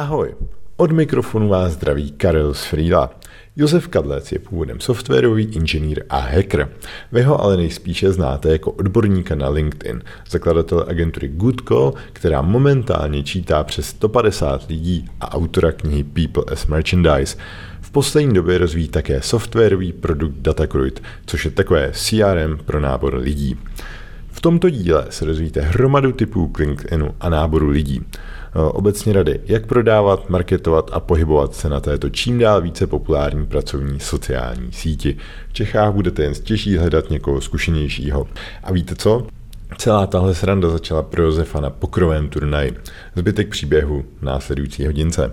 Ahoj, od mikrofonu vás zdraví Karel z Frýla. Josef Kadlec je původem softwarový inženýr a hacker. Vy ho ale nejspíše znáte jako odborníka na LinkedIn, zakladatel agentury Goodcall, která momentálně čítá přes 150 lidí a autora knihy People as Merchandise. V poslední době rozvíjí také softwarový produkt Datacruit, což je takové CRM pro nábor lidí. V tomto díle se dozvíte hromadu typů k LinkedInu a náboru lidí. Obecně rady, jak prodávat, marketovat a pohybovat se na této čím dál více populární pracovní sociální síti. V Čechách budete jen stěží hledat někoho zkušenějšího. A víte co? Celá tahle sranda začala pro Josefa na pokrovém turnaji. Zbytek příběhu následující hodince.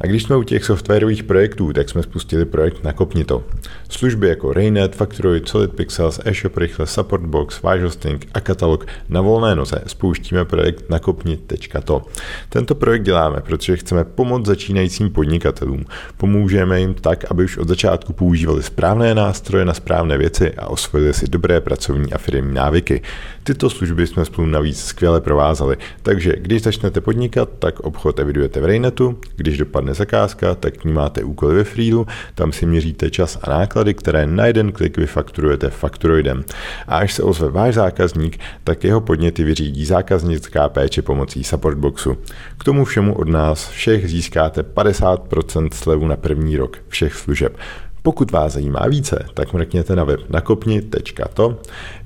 A když jsme u těch softwarových projektů, tak jsme spustili projekt Nakopni to. Služby jako Raynet, Factory, Solid Pixels, eShop Rychle, Supportbox, Váš hosting a katalog na volné noze spouštíme projekt nakopni.to. Tento projekt děláme, protože chceme pomoct začínajícím podnikatelům. Pomůžeme jim tak, aby už od začátku používali správné nástroje na správné věci a osvojili si dobré pracovní a firmní návyky. Tyto služby jsme spolu navíc skvěle provázali, takže když začnete podnikat, tak obchod evidujete v Raynetu, když dopadne dopadne zakázka, tak k ní máte úkoly ve Freelu, tam si měříte čas a náklady, které na jeden klik vyfakturujete fakturoidem. A až se ozve váš zákazník, tak jeho podněty vyřídí zákaznická péče pomocí supportboxu. K tomu všemu od nás všech získáte 50% slevu na první rok všech služeb. Pokud vás zajímá více, tak mrkněte na web nakopni.to.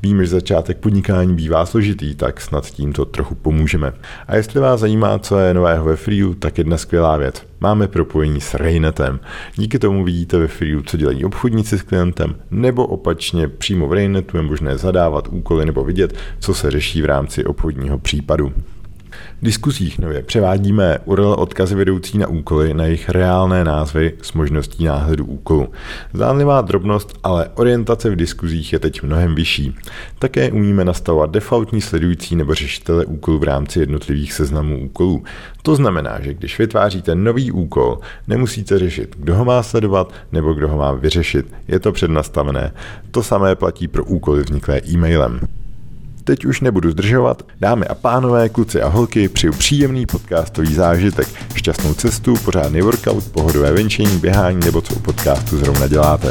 Víme, že začátek podnikání bývá složitý, tak snad tímto trochu pomůžeme. A jestli vás zajímá, co je nového ve Freeu, tak jedna skvělá věc. Máme propojení s Raynetem. Díky tomu vidíte ve Freeu, co dělají obchodníci s klientem, nebo opačně přímo v Raynetu je možné zadávat úkoly nebo vidět, co se řeší v rámci obchodního případu. V diskuzích nově převádíme URL odkazy vedoucí na úkoly na jejich reálné názvy s možností náhledu úkolu. Zdánlivá drobnost, ale orientace v diskuzích je teď mnohem vyšší. Také umíme nastavovat defaultní sledující nebo řešitele úkolů v rámci jednotlivých seznamů úkolů. To znamená, že když vytváříte nový úkol, nemusíte řešit, kdo ho má sledovat nebo kdo ho má vyřešit. Je to přednastavené. To samé platí pro úkoly vzniklé e-mailem. Teď už nebudu zdržovat. Dámy a pánové, kluci a holky, přeju příjemný podcastový zážitek, šťastnou cestu, pořádný workout, pohodové venčení, běhání nebo co u podcastu zrovna děláte.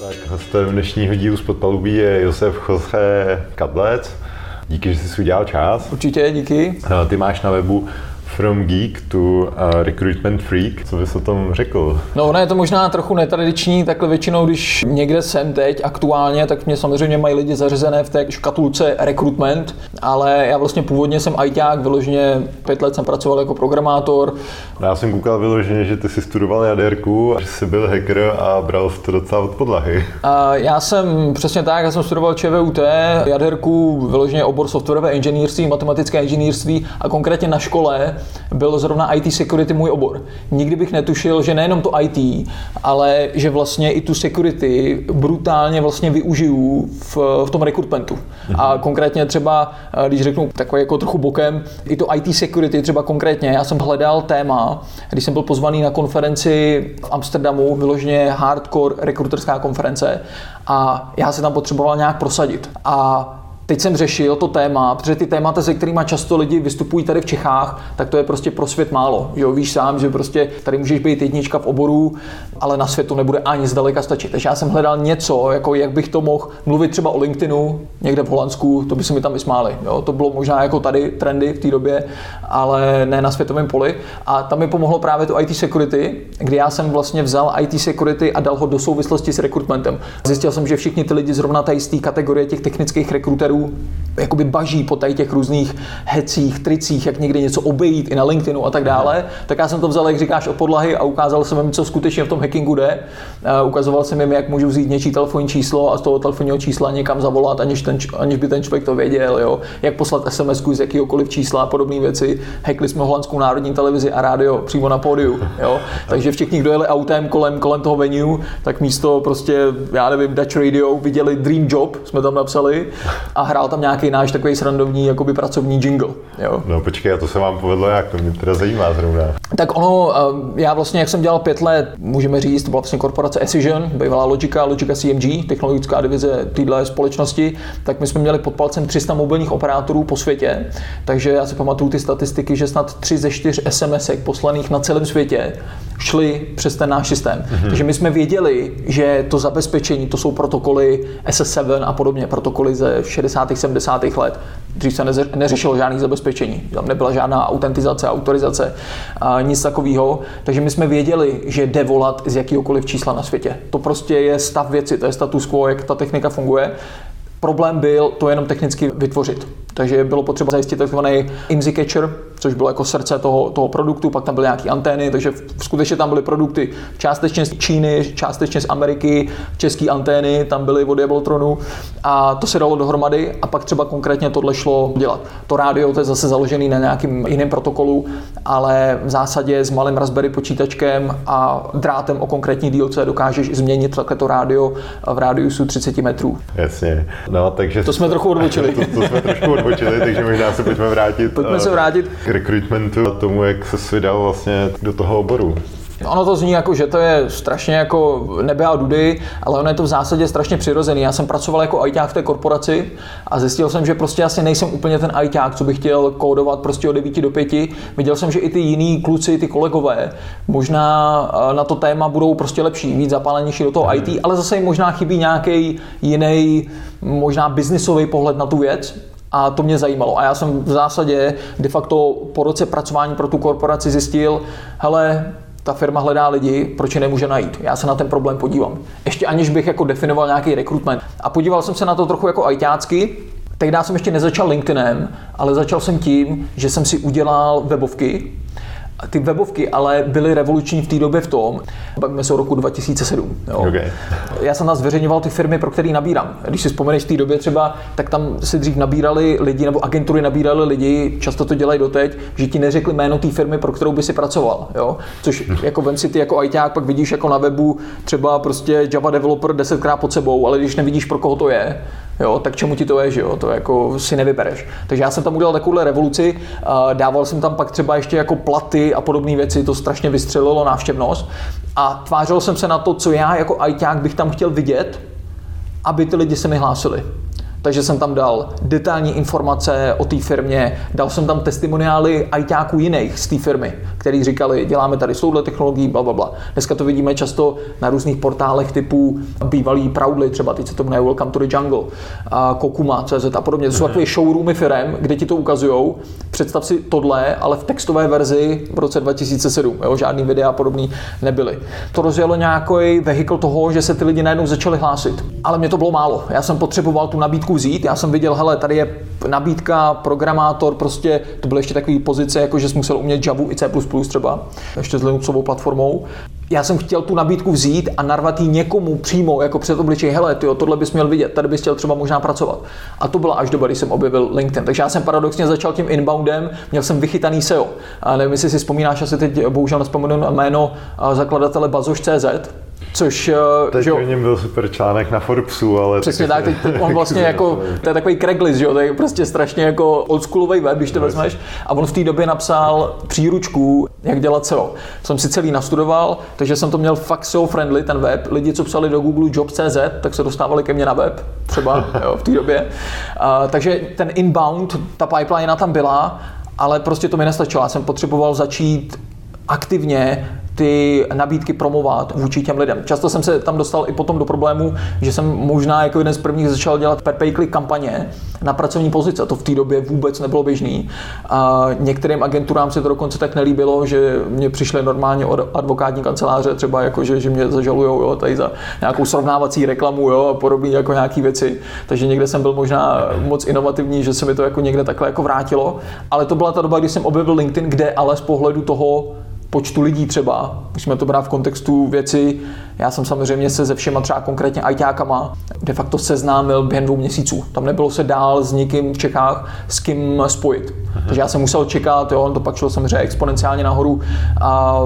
Tak hostem dnešního dílu z podpalubí je Josef Jose Kadlec. Díky, že jsi udělal čas. Určitě, díky. Ty máš na webu From Geek to uh, Recruitment Freak. Co bys o tom řekl? No ono je to možná trochu netradiční, takhle většinou, když někde jsem teď aktuálně, tak mě samozřejmě mají lidi zařazené v té škatulce recruitment, ale já vlastně původně jsem ITák, vyloženě pět let jsem pracoval jako programátor. No, já jsem koukal vyloženě, že ty jsi studoval jaderku, že jsi byl hacker a bral jsi to docela od podlahy. A já jsem přesně tak, já jsem studoval ČVUT, jaderku, vyloženě obor softwarové inženýrství, matematické inženýrství a konkrétně na škole byl zrovna IT security můj obor. Nikdy bych netušil, že nejenom to IT, ale že vlastně i tu security brutálně vlastně využiju v, v tom recruitmentu. Mm-hmm. A konkrétně třeba, když řeknu takové jako trochu bokem, i to IT security třeba konkrétně, já jsem hledal téma, když jsem byl pozvaný na konferenci v Amsterdamu, vyloženě hardcore rekruterská konference a já se tam potřeboval nějak prosadit. A Teď jsem řešil to téma, protože ty témata, se kterými často lidi vystupují tady v Čechách, tak to je prostě pro svět málo. Jo, víš sám, že prostě tady můžeš být jednička v oboru, ale na svět to nebude ani zdaleka stačit. Takže já jsem hledal něco, jako jak bych to mohl mluvit třeba o LinkedInu někde v Holandsku, to by se mi tam vysmáli. Jo, to bylo možná jako tady trendy v té době, ale ne na světovém poli. A tam mi pomohlo právě to IT security, kdy já jsem vlastně vzal IT security a dal ho do souvislosti s rekrutmentem. Zjistil jsem, že všichni ty lidi zrovna tady z té kategorie těch technických rekruterů jakoby baží po tady těch různých hecích, tricích, jak někde něco obejít i na LinkedInu a tak dále, tak já jsem to vzal, jak říkáš, od podlahy a ukázal jsem jim, co skutečně v tom hackingu jde. Ukazoval jsem jim, jak můžu vzít něčí telefonní číslo a z toho telefonního čísla někam zavolat, aniž, ten, aniž by ten člověk to věděl, jo? jak poslat SMS z jakéhokoliv čísla a podobné věci. Hackli jsme holandskou národní televizi a rádio přímo na pódiu. Jo? Takže všichni, kdo jeli autem kolem, kolem toho venue, tak místo prostě, já nevím, Dutch Radio viděli Dream Job, jsme tam napsali a hrál tam nějaký náš takový srandovní jakoby pracovní jingle. Jo. No počkej, a to se vám povedlo jak, to mě teda zajímá zrovna. Tak ono, eh, já vlastně, jak jsem dělal pět let, můžeme říct, to byla vlastně korporace Ecision, bývalá Logica, Logica CMG, technologická divize téhle společnosti, tak my jsme měli pod palcem 300 mobilních operátorů po světě, takže já si pamatuju ty statistiky, že snad 3 ze 4 SMS poslaných na celém světě šly přes ten náš systém. Mm-hmm. Takže my jsme věděli, že to zabezpečení, to jsou protokoly SS7 a podobně, protokoly ze 60. 70. let. Dřív se neřešilo žádný zabezpečení, tam nebyla žádná autentizace, autorizace, nic takového. Takže my jsme věděli, že jde volat z jakýhokoliv čísla na světě. To prostě je stav věci, to je status quo, jak ta technika funguje. Problém byl to jenom technicky vytvořit. Takže bylo potřeba zajistit takzvaný IMSI catcher, což bylo jako srdce toho, toho produktu, pak tam byly nějaké antény, takže skutečně tam byly produkty částečně z Číny, částečně z Ameriky, české antény, tam byly od Abletronu a to se dalo dohromady a pak třeba konkrétně tohle šlo dělat. To rádio to je zase založený na nějakým jiném protokolu, ale v zásadě s malým Raspberry počítačkem a drátem o konkrétní dílce dokážeš změnit takhle to rádio v rádiusu 30 metrů. Jasně. No, takže to jsme trochu odbočili. to, to, jsme trošku odbočili, takže možná se pojďme vrátit. Pojďme se vrátit k rekrutmentu a tomu, jak se vydal vlastně do toho oboru. Ono to zní jako, že to je strašně jako nebe a dudy, ale ono je to v zásadě strašně přirozený. Já jsem pracoval jako ajťák v té korporaci a zjistil jsem, že prostě asi nejsem úplně ten ajťák, co bych chtěl kódovat prostě od 9 do 5. Viděl jsem, že i ty jiní kluci, ty kolegové, možná eh, na to téma budou prostě lepší, víc zapálenější do toho IT, ale zase jim možná chybí nějaký jiný, možná biznisový pohled na tu věc. A to mě zajímalo. A já jsem v zásadě de facto po roce pracování pro tu korporaci zjistil, hele, ta firma hledá lidi, proč je nemůže najít. Já se na ten problém podívám. Ještě aniž bych jako definoval nějaký rekrutment. A podíval jsem se na to trochu jako ajťácky. Tehdy jsem ještě nezačal LinkedInem, ale začal jsem tím, že jsem si udělal webovky, ty webovky ale byly revoluční v té době v tom, bavíme se o roku 2007. Jo. Okay. Já jsem nás zveřejňoval ty firmy, pro které nabírám. Když si vzpomeneš v té době třeba, tak tam se dřív nabírali lidi, nebo agentury nabírali lidi, často to dělají doteď, že ti neřekli jméno té firmy, pro kterou by si pracoval. Jo. Což jako vem si ty jako ITák, pak vidíš jako na webu třeba prostě Java developer desetkrát pod sebou, ale když nevidíš, pro koho to je, jo, tak čemu ti to je, že jo, to jako si nevybereš. Takže já jsem tam udělal takovouhle revoluci, dával jsem tam pak třeba ještě jako platy a podobné věci, to strašně vystřelilo návštěvnost a tvářil jsem se na to, co já jako ajťák bych tam chtěl vidět, aby ty lidi se mi hlásili. Takže jsem tam dal detailní informace o té firmě, dal jsem tam testimoniály ajťáků jiných z té firmy, který říkali, děláme tady s touhle technologií, bla, bla, bla. Dneska to vidíme často na různých portálech typu bývalý Proudly, třeba teď se to jmenuje Welcome to the Jungle, a Kokuma, CZ a podobně. To jsou takové showroomy firm, kde ti to ukazují. Představ si tohle, ale v textové verzi v roce 2007. Jo, žádný videa podobný nebyly. To rozjelo nějaký vehikl toho, že se ty lidi najednou začali hlásit. Ale mě to bylo málo. Já jsem potřeboval tu nabídku vzít. Já jsem viděl, hele, tady je nabídka, programátor, prostě to byly ještě takové pozice, jako že jsi musel umět Java i C++ třeba, ještě s Linuxovou platformou. Já jsem chtěl tu nabídku vzít a narvat ji někomu přímo jako před obličej, hele, tyjo, tohle bys měl vidět, tady bys chtěl třeba možná pracovat. A to byla až doba, kdy jsem objevil LinkedIn. Takže já jsem paradoxně začal tím inboundem, měl jsem vychytaný SEO. A nevím, jestli si vzpomínáš, asi teď bohužel nespomenu jméno zakladatele Bazoš.cz, Což, eh, Teď že, o něm byl super článek na Forbesu, ale... Přesně tak, teď on vlastně jako, to je takový Craigslist, že jo, to je prostě strašně jako oldschoolový web, když to vezmeš. A on v té době napsal příručku, jak dělat SEO. Jsem si celý nastudoval, takže jsem to měl fakt SEO friendly, ten web. Lidi, co psali do Google Job.cz, tak se dostávali ke mně na web, třeba jo, v té době. Uh, takže ten inbound, ta pipeline tam byla, ale prostě to mi nestačilo. Já jsem potřeboval začít aktivně ty nabídky promovat vůči těm lidem. Často jsem se tam dostal i potom do problému, že jsem možná jako jeden z prvních začal dělat per pay click kampaně na pracovní pozice. To v té době vůbec nebylo běžný. A některým agenturám se to dokonce tak nelíbilo, že mě přišly normálně od advokátní kanceláře, třeba jako, že, že mě zažalujou jo, tady za nějakou srovnávací reklamu jo, a podobné jako nějaké věci. Takže někde jsem byl možná moc inovativní, že se mi to jako někde takhle jako vrátilo. Ale to byla ta doba, kdy jsem objevil LinkedIn, kde ale z pohledu toho, počtu lidí třeba, musíme to brát v kontextu věci, já jsem samozřejmě se se všema třeba konkrétně ajťákama de facto seznámil během dvou měsíců. Tam nebylo se dál s nikým v Čechách s kým spojit. Aha. Takže já jsem musel čekat, jo, to pak šlo samozřejmě exponenciálně nahoru a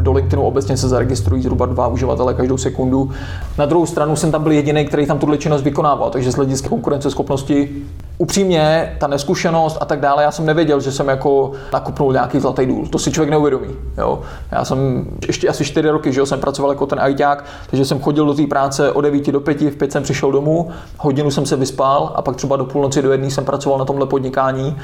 do LinkedInu obecně se zaregistrují zhruba dva uživatele každou sekundu. Na druhou stranu jsem tam byl jediný, který tam tuhle činnost vykonával, takže z hlediska konkurenceschopnosti upřímně, ta neskušenost a tak dále, já jsem nevěděl, že jsem jako nakupnul nějaký zlatý důl. To si člověk neuvědomí. Jo. Já jsem ještě asi čtyři roky, že jo, jsem pracoval jako ten ajťák, takže jsem chodil do té práce od 9 do 5, v 5 jsem přišel domů, hodinu jsem se vyspal a pak třeba do půlnoci do jedné jsem pracoval na tomhle podnikání,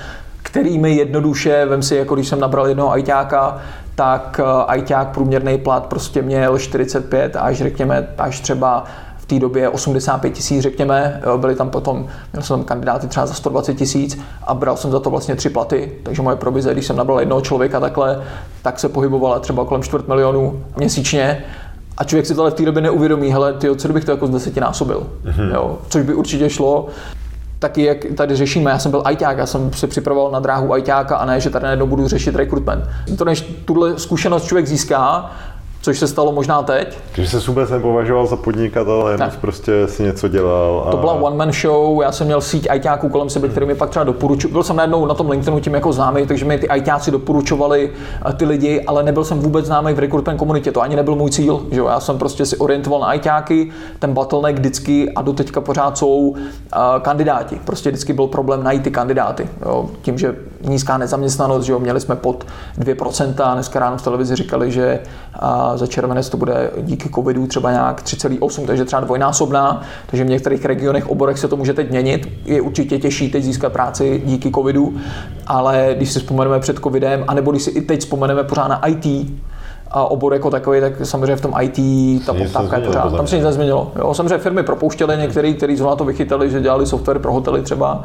který mi jednoduše, vem si, jako když jsem nabral jednoho ajťáka, tak eh, ajťák průměrný plat prostě měl 45 až řekněme, až třeba té době 85 tisíc, řekněme, byli tam potom, měl jsem tam kandidáty třeba za 120 tisíc a bral jsem za to vlastně tři platy, takže moje provize, když jsem nabral jednoho člověka takhle, tak se pohybovala třeba kolem čtvrt milionu měsíčně a člověk si to ale v té době neuvědomí, hele, ty, co bych to jako z deseti násobil, mm-hmm. jo, což by určitě šlo, taky jak tady řešíme, já jsem byl ajťák, já jsem se připravoval na dráhu ajťáka a ne, že tady najednou budu řešit rekrutment. To než tuhle zkušenost člověk získá, což se stalo možná teď. Takže se vůbec nepovažoval za podnikatele, jenom prostě si něco dělal. A... To byla one man show, já jsem měl síť ajťáků kolem sebe, který mi pak třeba doporučoval. Byl jsem najednou na tom LinkedInu tím jako známý, takže mi ty ajťáci doporučovali eh, ty lidi, ale nebyl jsem vůbec známý v rekrutment komunitě, to ani nebyl můj cíl. Že Já jsem prostě si orientoval na ajťáky, ten bottleneck vždycky a doteďka pořád jsou uh, kandidáti. Prostě vždycky byl problém najít ty kandidáty. Jo? Tím, že nízká nezaměstnanost, že jo? měli jsme pod 2%, dneska ráno v televizi říkali, že uh, za červenec to bude díky covidu třeba nějak 3,8, takže třeba dvojnásobná, takže v některých regionech, oborech se to může teď měnit. Je určitě těžší teď získat práci díky covidu, ale když si vzpomeneme před covidem, anebo když si i teď vzpomeneme pořád na IT, a obor jako takový, tak samozřejmě v tom IT ta poptávka je pořád, tam se nic nezměnilo. Jo, samozřejmě firmy propouštěly některý, kteří zrovna to vychytali, že dělali software pro hotely třeba,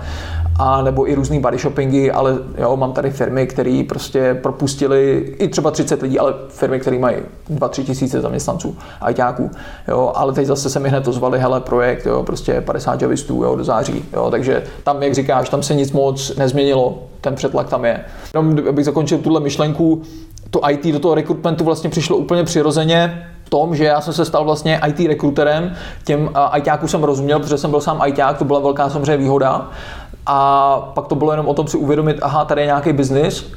a nebo i různý body shoppingy, ale jo, mám tady firmy, které prostě propustili i třeba 30 lidí, ale firmy, které mají 2-3 tisíce zaměstnanců, ITáků, jo, ale teď zase se mi hned ozvali, hele, projekt, jo, prostě 50 javistů, jo, do září, jo, takže tam, jak říkáš, tam se nic moc nezměnilo, ten přetlak tam je. Jenom abych zakončil tuhle myšlenku, to IT do toho rekrutmentu vlastně přišlo úplně přirozeně, tom, že já jsem se stal vlastně IT rekruterem, těm ITákům jsem rozuměl, protože jsem byl sám ITák, to byla velká samozřejmě výhoda. A pak to bylo jenom o tom si uvědomit, aha, tady je nějaký biznis,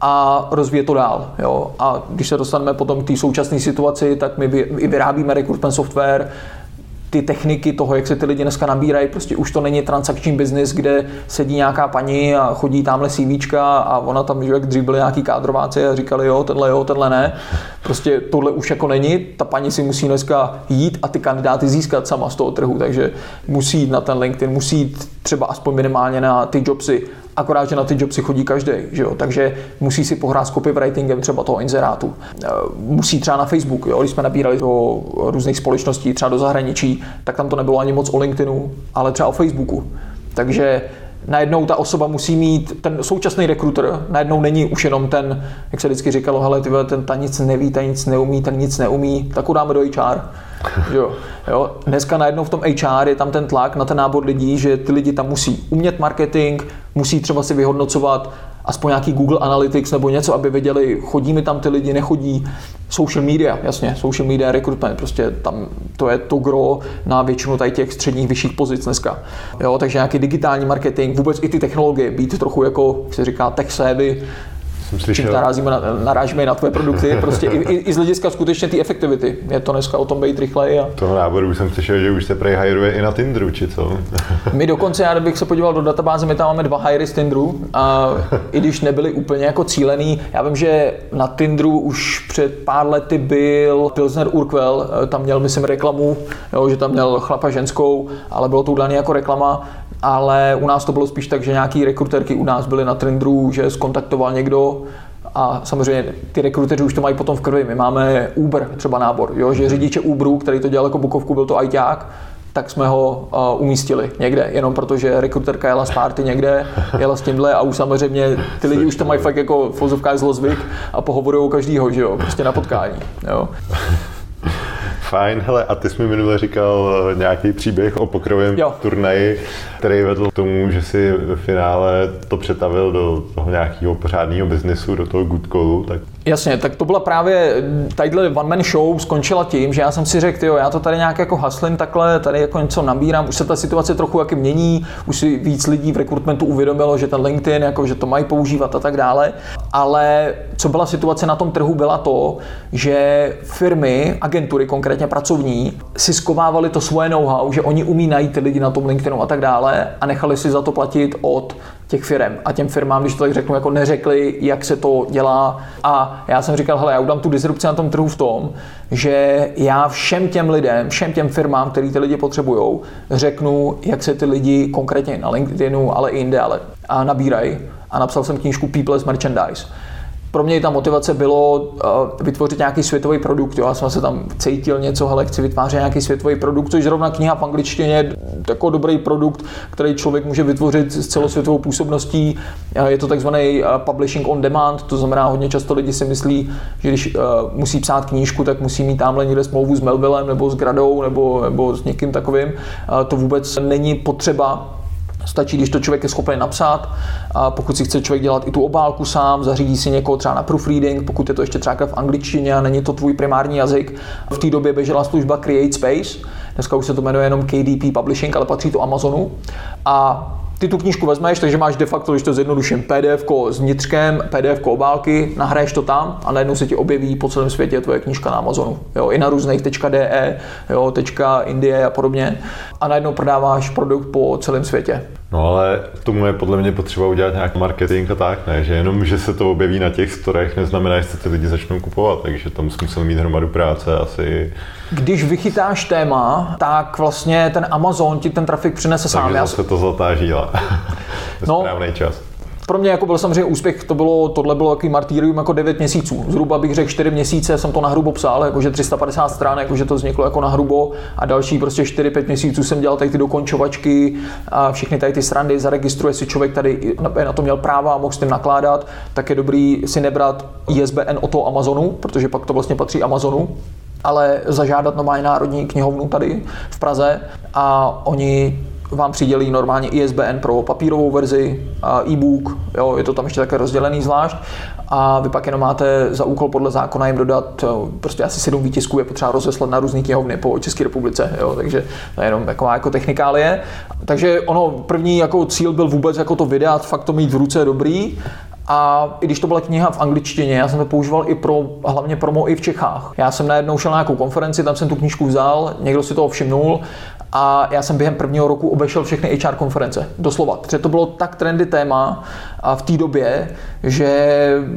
a rozvíjet to dál. Jo? A když se dostaneme potom k té současné situaci, tak my i vyrábíme recruitment software, ty techniky toho, jak se ty lidi dneska nabírají, prostě už to není transakční biznis, kde sedí nějaká paní a chodí tamhle CVčka a ona tam, že jak dřív byly nějaký kádrováci a říkali jo, tenhle jo, tenhle ne. Prostě tohle už jako není, ta paní si musí dneska jít a ty kandidáty získat sama z toho trhu, takže musí jít na ten LinkedIn, musí jít třeba aspoň minimálně na ty jobsy, akorát, že na ty jobsy chodí každý, že jo? takže musí si pohrát s copywritingem třeba toho inzerátu. E, musí třeba na Facebook, jo? když jsme nabírali do různých společností, třeba do zahraničí, tak tam to nebylo ani moc o LinkedInu, ale třeba o Facebooku. Takže najednou ta osoba musí mít, ten současný rekruter najednou není už jenom ten, jak se vždycky říkalo, hele, ty ten ta nic neví, ta nic neumí, ten nic neumí, tak ho dáme do HR. Jo, jo. Dneska najednou v tom HR je tam ten tlak na ten nábor lidí, že ty lidi tam musí umět marketing, musí třeba si vyhodnocovat aspoň nějaký Google Analytics nebo něco, aby věděli, chodí mi tam ty lidi, nechodí. Social media, jasně, social media recruitment, prostě tam to je to gro na většinu tady těch středních vyšších pozic dneska. Jo, takže nějaký digitální marketing, vůbec i ty technologie, být trochu jako, jak se říká, tech savvy, čím narazíme na, narážíme na tvoje produkty, prostě i, i, i z hlediska skutečně té efektivity. Je to dneska o tom být rychleji. A... Toho náboru už jsem slyšel, že už se prej hajruje i na Tinderu, či co? my dokonce, já bych se podíval do databáze, my tam máme dva hiry z Tinderu, a i když nebyli úplně jako cílený. Já vím, že na Tinderu už před pár lety byl Pilsner Urquell, tam měl, myslím, reklamu, jo, že tam měl chlapa ženskou, ale bylo to udané jako reklama ale u nás to bylo spíš tak, že nějaký rekruterky u nás byly na Trendru, že skontaktoval někdo a samozřejmě ty rekruteři už to mají potom v krvi. My máme Uber třeba nábor, jo, že řidiče Uberu, který to dělal jako bukovku, byl to ajťák, tak jsme ho uh, umístili někde, jenom protože rekruterka jela z party někde, jela s tímhle a už samozřejmě ty lidi už to mají fakt jako v zlozvyk a pohovorují každýho, že jo, prostě na potkání, jo. Fajn, hele, a ty jsi mi minule říkal eh, nějaký příběh o pokrovém turnaji, který vedl k tomu, že si ve finále to přetavil do toho nějakého pořádného biznesu, do toho good callu, tak Jasně, tak to byla právě, tadyhle one man show skončila tím, že já jsem si řekl, jo, já to tady nějak jako haslím takhle, tady jako něco nabírám, už se ta situace trochu jaký mění, už si víc lidí v rekrutmentu uvědomilo, že ten LinkedIn, jako, že to mají používat a tak dále, ale co byla situace na tom trhu, byla to, že firmy, agentury konkrétně pracovní, si skovávaly to svoje know-how, že oni umí najít ty lidi na tom LinkedInu a tak dále a nechali si za to platit od těch firm. A těm firmám, když to tak řeknu, jako neřekli, jak se to dělá. A já jsem říkal, hele, já udám tu disrupci na tom trhu v tom, že já všem těm lidem, všem těm firmám, který ty lidi potřebují, řeknu, jak se ty lidi konkrétně na LinkedInu, ale i jinde, ale a nabírají. A napsal jsem knížku People's Merchandise pro mě ta motivace bylo uh, vytvořit nějaký světový produkt. Jo. Já jsem se tam cítil něco, hele, chci vytvářet nějaký světový produkt, což zrovna kniha v angličtině je jako dobrý produkt, který člověk může vytvořit s celosvětovou působností. Uh, je to takzvaný uh, publishing on demand, to znamená, hodně často lidi si myslí, že když musí psát knížku, tak musí mít tamhle někde smlouvu s Melvillem nebo s Gradou nebo, nebo s někým takovým. To vůbec není potřeba Stačí, když to člověk je schopen napsat, a pokud si chce člověk dělat i tu obálku sám, zařídí si někoho třeba na proofreading, pokud je to ještě třeba v angličtině a není to tvůj primární jazyk. V té době běžela služba Create Space, dneska už se to jmenuje jenom KDP Publishing, ale patří to Amazonu. A ty tu knížku vezmeš, takže máš de facto, když to zjednoduším, PDF s vnitřkem, PDF obálky, nahraješ to tam a najednou se ti objeví po celém světě tvoje knížka na Amazonu. Jo, I na různých .de, jo, .indie a podobně. A najednou prodáváš produkt po celém světě. No ale k tomu je podle mě potřeba udělat nějaký marketing a tak, ne? Že jenom, že se to objeví na těch storech, neznamená, že se ty lidi začnou kupovat, takže tam musel mít hromadu práce asi. Když vychytáš téma, tak vlastně ten Amazon ti ten trafik přinese sám. Takže zase to zlatá žíla. no, správný čas pro mě jako byl samozřejmě úspěch, to bylo, tohle bylo takový martýrium jako 9 měsíců. Zhruba bych řekl 4 měsíce jsem to na hrubo psal, jakože 350 stran, jakože to vzniklo jako na hrubo a další prostě 4-5 měsíců jsem dělal tady ty dokončovačky a všechny tady ty srandy, zaregistruje si člověk tady na to měl práva a mohl s tím nakládat, tak je dobrý si nebrat ISBN o toho Amazonu, protože pak to vlastně patří Amazonu, ale zažádat normální národní knihovnu tady v Praze a oni vám přidělí normálně ISBN pro papírovou verzi, e-book, jo, je to tam ještě také rozdělený zvlášť a vy pak jenom máte za úkol podle zákona jim dodat prostě asi sedm výtisků je potřeba rozeslat na různé knihovny po České republice, jo, takže to je jenom taková jako technikálie. Takže ono, první jako cíl byl vůbec jako to vydat, fakt to mít v ruce dobrý a i když to byla kniha v angličtině, já jsem to používal i pro, hlavně promo i v Čechách. Já jsem najednou šel na nějakou konferenci, tam jsem tu knížku vzal, někdo si toho všimnul a já jsem během prvního roku obešel všechny HR konference. Doslova. Protože to bylo tak trendy téma a v té době, že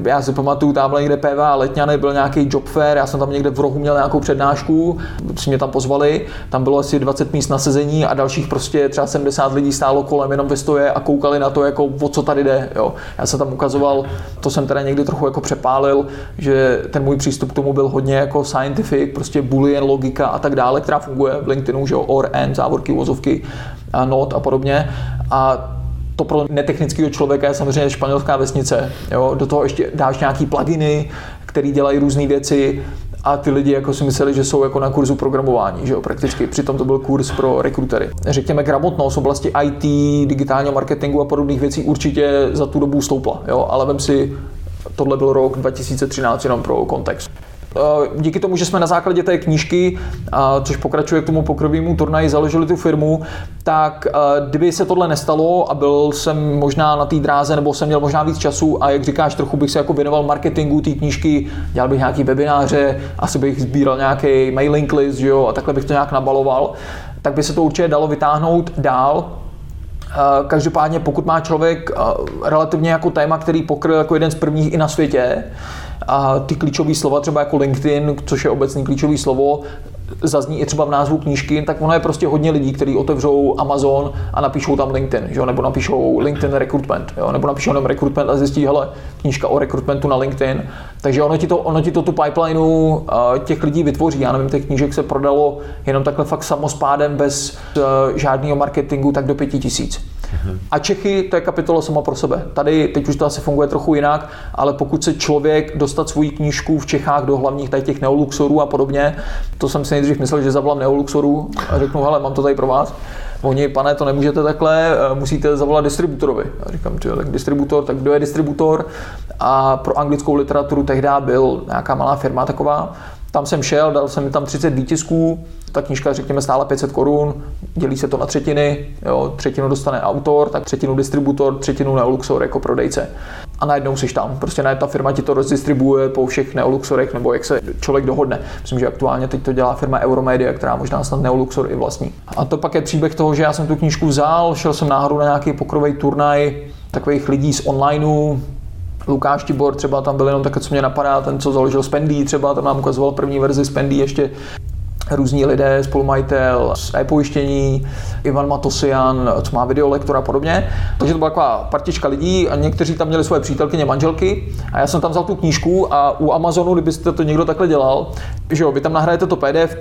já si pamatuju, tamhle někde PVA Letňany byl nějaký job fair, já jsem tam někde v rohu měl nějakou přednášku, si mě tam pozvali, tam bylo asi 20 míst na sezení a dalších prostě třeba 70 lidí stálo kolem jenom ve stoje a koukali na to, jako o co tady jde. Jo. Já jsem tam ukazoval, to jsem teda někdy trochu jako přepálil, že ten můj přístup k tomu byl hodně jako scientific, prostě boolean logika a tak dále, která funguje v LinkedInu, že jo, or, and, závorky, vozovky, not a podobně. A to pro netechnického člověka je samozřejmě španělská vesnice. Jo? Do toho ještě dáš nějaký pluginy, které dělají různé věci a ty lidi jako si mysleli, že jsou jako na kurzu programování, že jo, prakticky. Přitom to byl kurz pro rekrutery. Řekněme, gramotnost oblasti IT, digitálního marketingu a podobných věcí určitě za tu dobu stoupla, jo, ale vem si, tohle byl rok 2013 jenom pro kontext. Eh, díky tomu, že jsme na základě té knížky, což pokračuje k tomu pokrovému turnaji, založili tu firmu, tak eh, kdyby se tohle nestalo a byl jsem možná na té dráze, nebo jsem měl možná víc času a jak říkáš, trochu bych se jako věnoval marketingu té knížky, dělal bych nějaký webináře, asi bych sbíral nějaký mailing list, jo, a takhle bych to nějak nabaloval, tak by se to určitě dalo vytáhnout dál, eh, Každopádně, pokud má člověk relativně jako téma, který pokryl jako jeden z prvních i na světě, a ty klíčové slova, třeba jako LinkedIn, což je obecný klíčové slovo, zazní i třeba v názvu knížky, tak ono je prostě hodně lidí, kteří otevřou Amazon a napíšou tam LinkedIn, že jo? nebo napíšou LinkedIn recruitment, jo? nebo napíšou jenom recruitment a zjistí, hele, knížka o recruitmentu na LinkedIn. Takže ono ti to, ono ti to tu pipelineu uh, těch lidí vytvoří. Já nevím, těch knížek se prodalo jenom takhle fakt samospádem bez uh, žádného marketingu tak do pěti tisíc. A Čechy, to je kapitola sama pro sebe. Tady teď už to asi funguje trochu jinak, ale pokud se člověk dostat svoji knížku v Čechách do hlavních tady těch neoluxorů a podobně, to jsem si nejdřív myslel, že zavolám neoluxorů a řeknu, hele, mám to tady pro vás. Oni, pane, to nemůžete takhle, eh, musíte zavolat distributorovi. Já říkám, že tak distributor, tak kdo je distributor? A pro anglickou literaturu tehdy byl nějaká malá firma taková, tam jsem šel, dal jsem mi tam 30 výtisků, ta knížka řekněme stála 500 korun, dělí se to na třetiny, jo, třetinu dostane autor, tak třetinu distributor, třetinu Neoluxor jako prodejce. A najednou jsi tam, prostě najednou ta firma ti to rozdistribuje po všech Neoluxorech, nebo jak se člověk dohodne. Myslím, že aktuálně teď to dělá firma Euromedia, která možná snad Neoluxor i vlastní. A to pak je příběh toho, že já jsem tu knížku vzal, šel jsem náhodou na nějaký pokrový turnaj takových lidí z onlineu, Lukáš Tibor třeba tam byl jenom tak, co mě napadá, ten, co založil Spendy, třeba tam nám ukazoval první verzi Spendy ještě různí lidé, spolumajitel z e-pojištění, Ivan Matosian, co má videolektor a podobně. Takže to byla taková partička lidí a někteří tam měli svoje přítelkyně, manželky a já jsem tam vzal tu knížku a u Amazonu, kdybyste to někdo takhle dělal, že jo, vy tam nahrajete to PDF,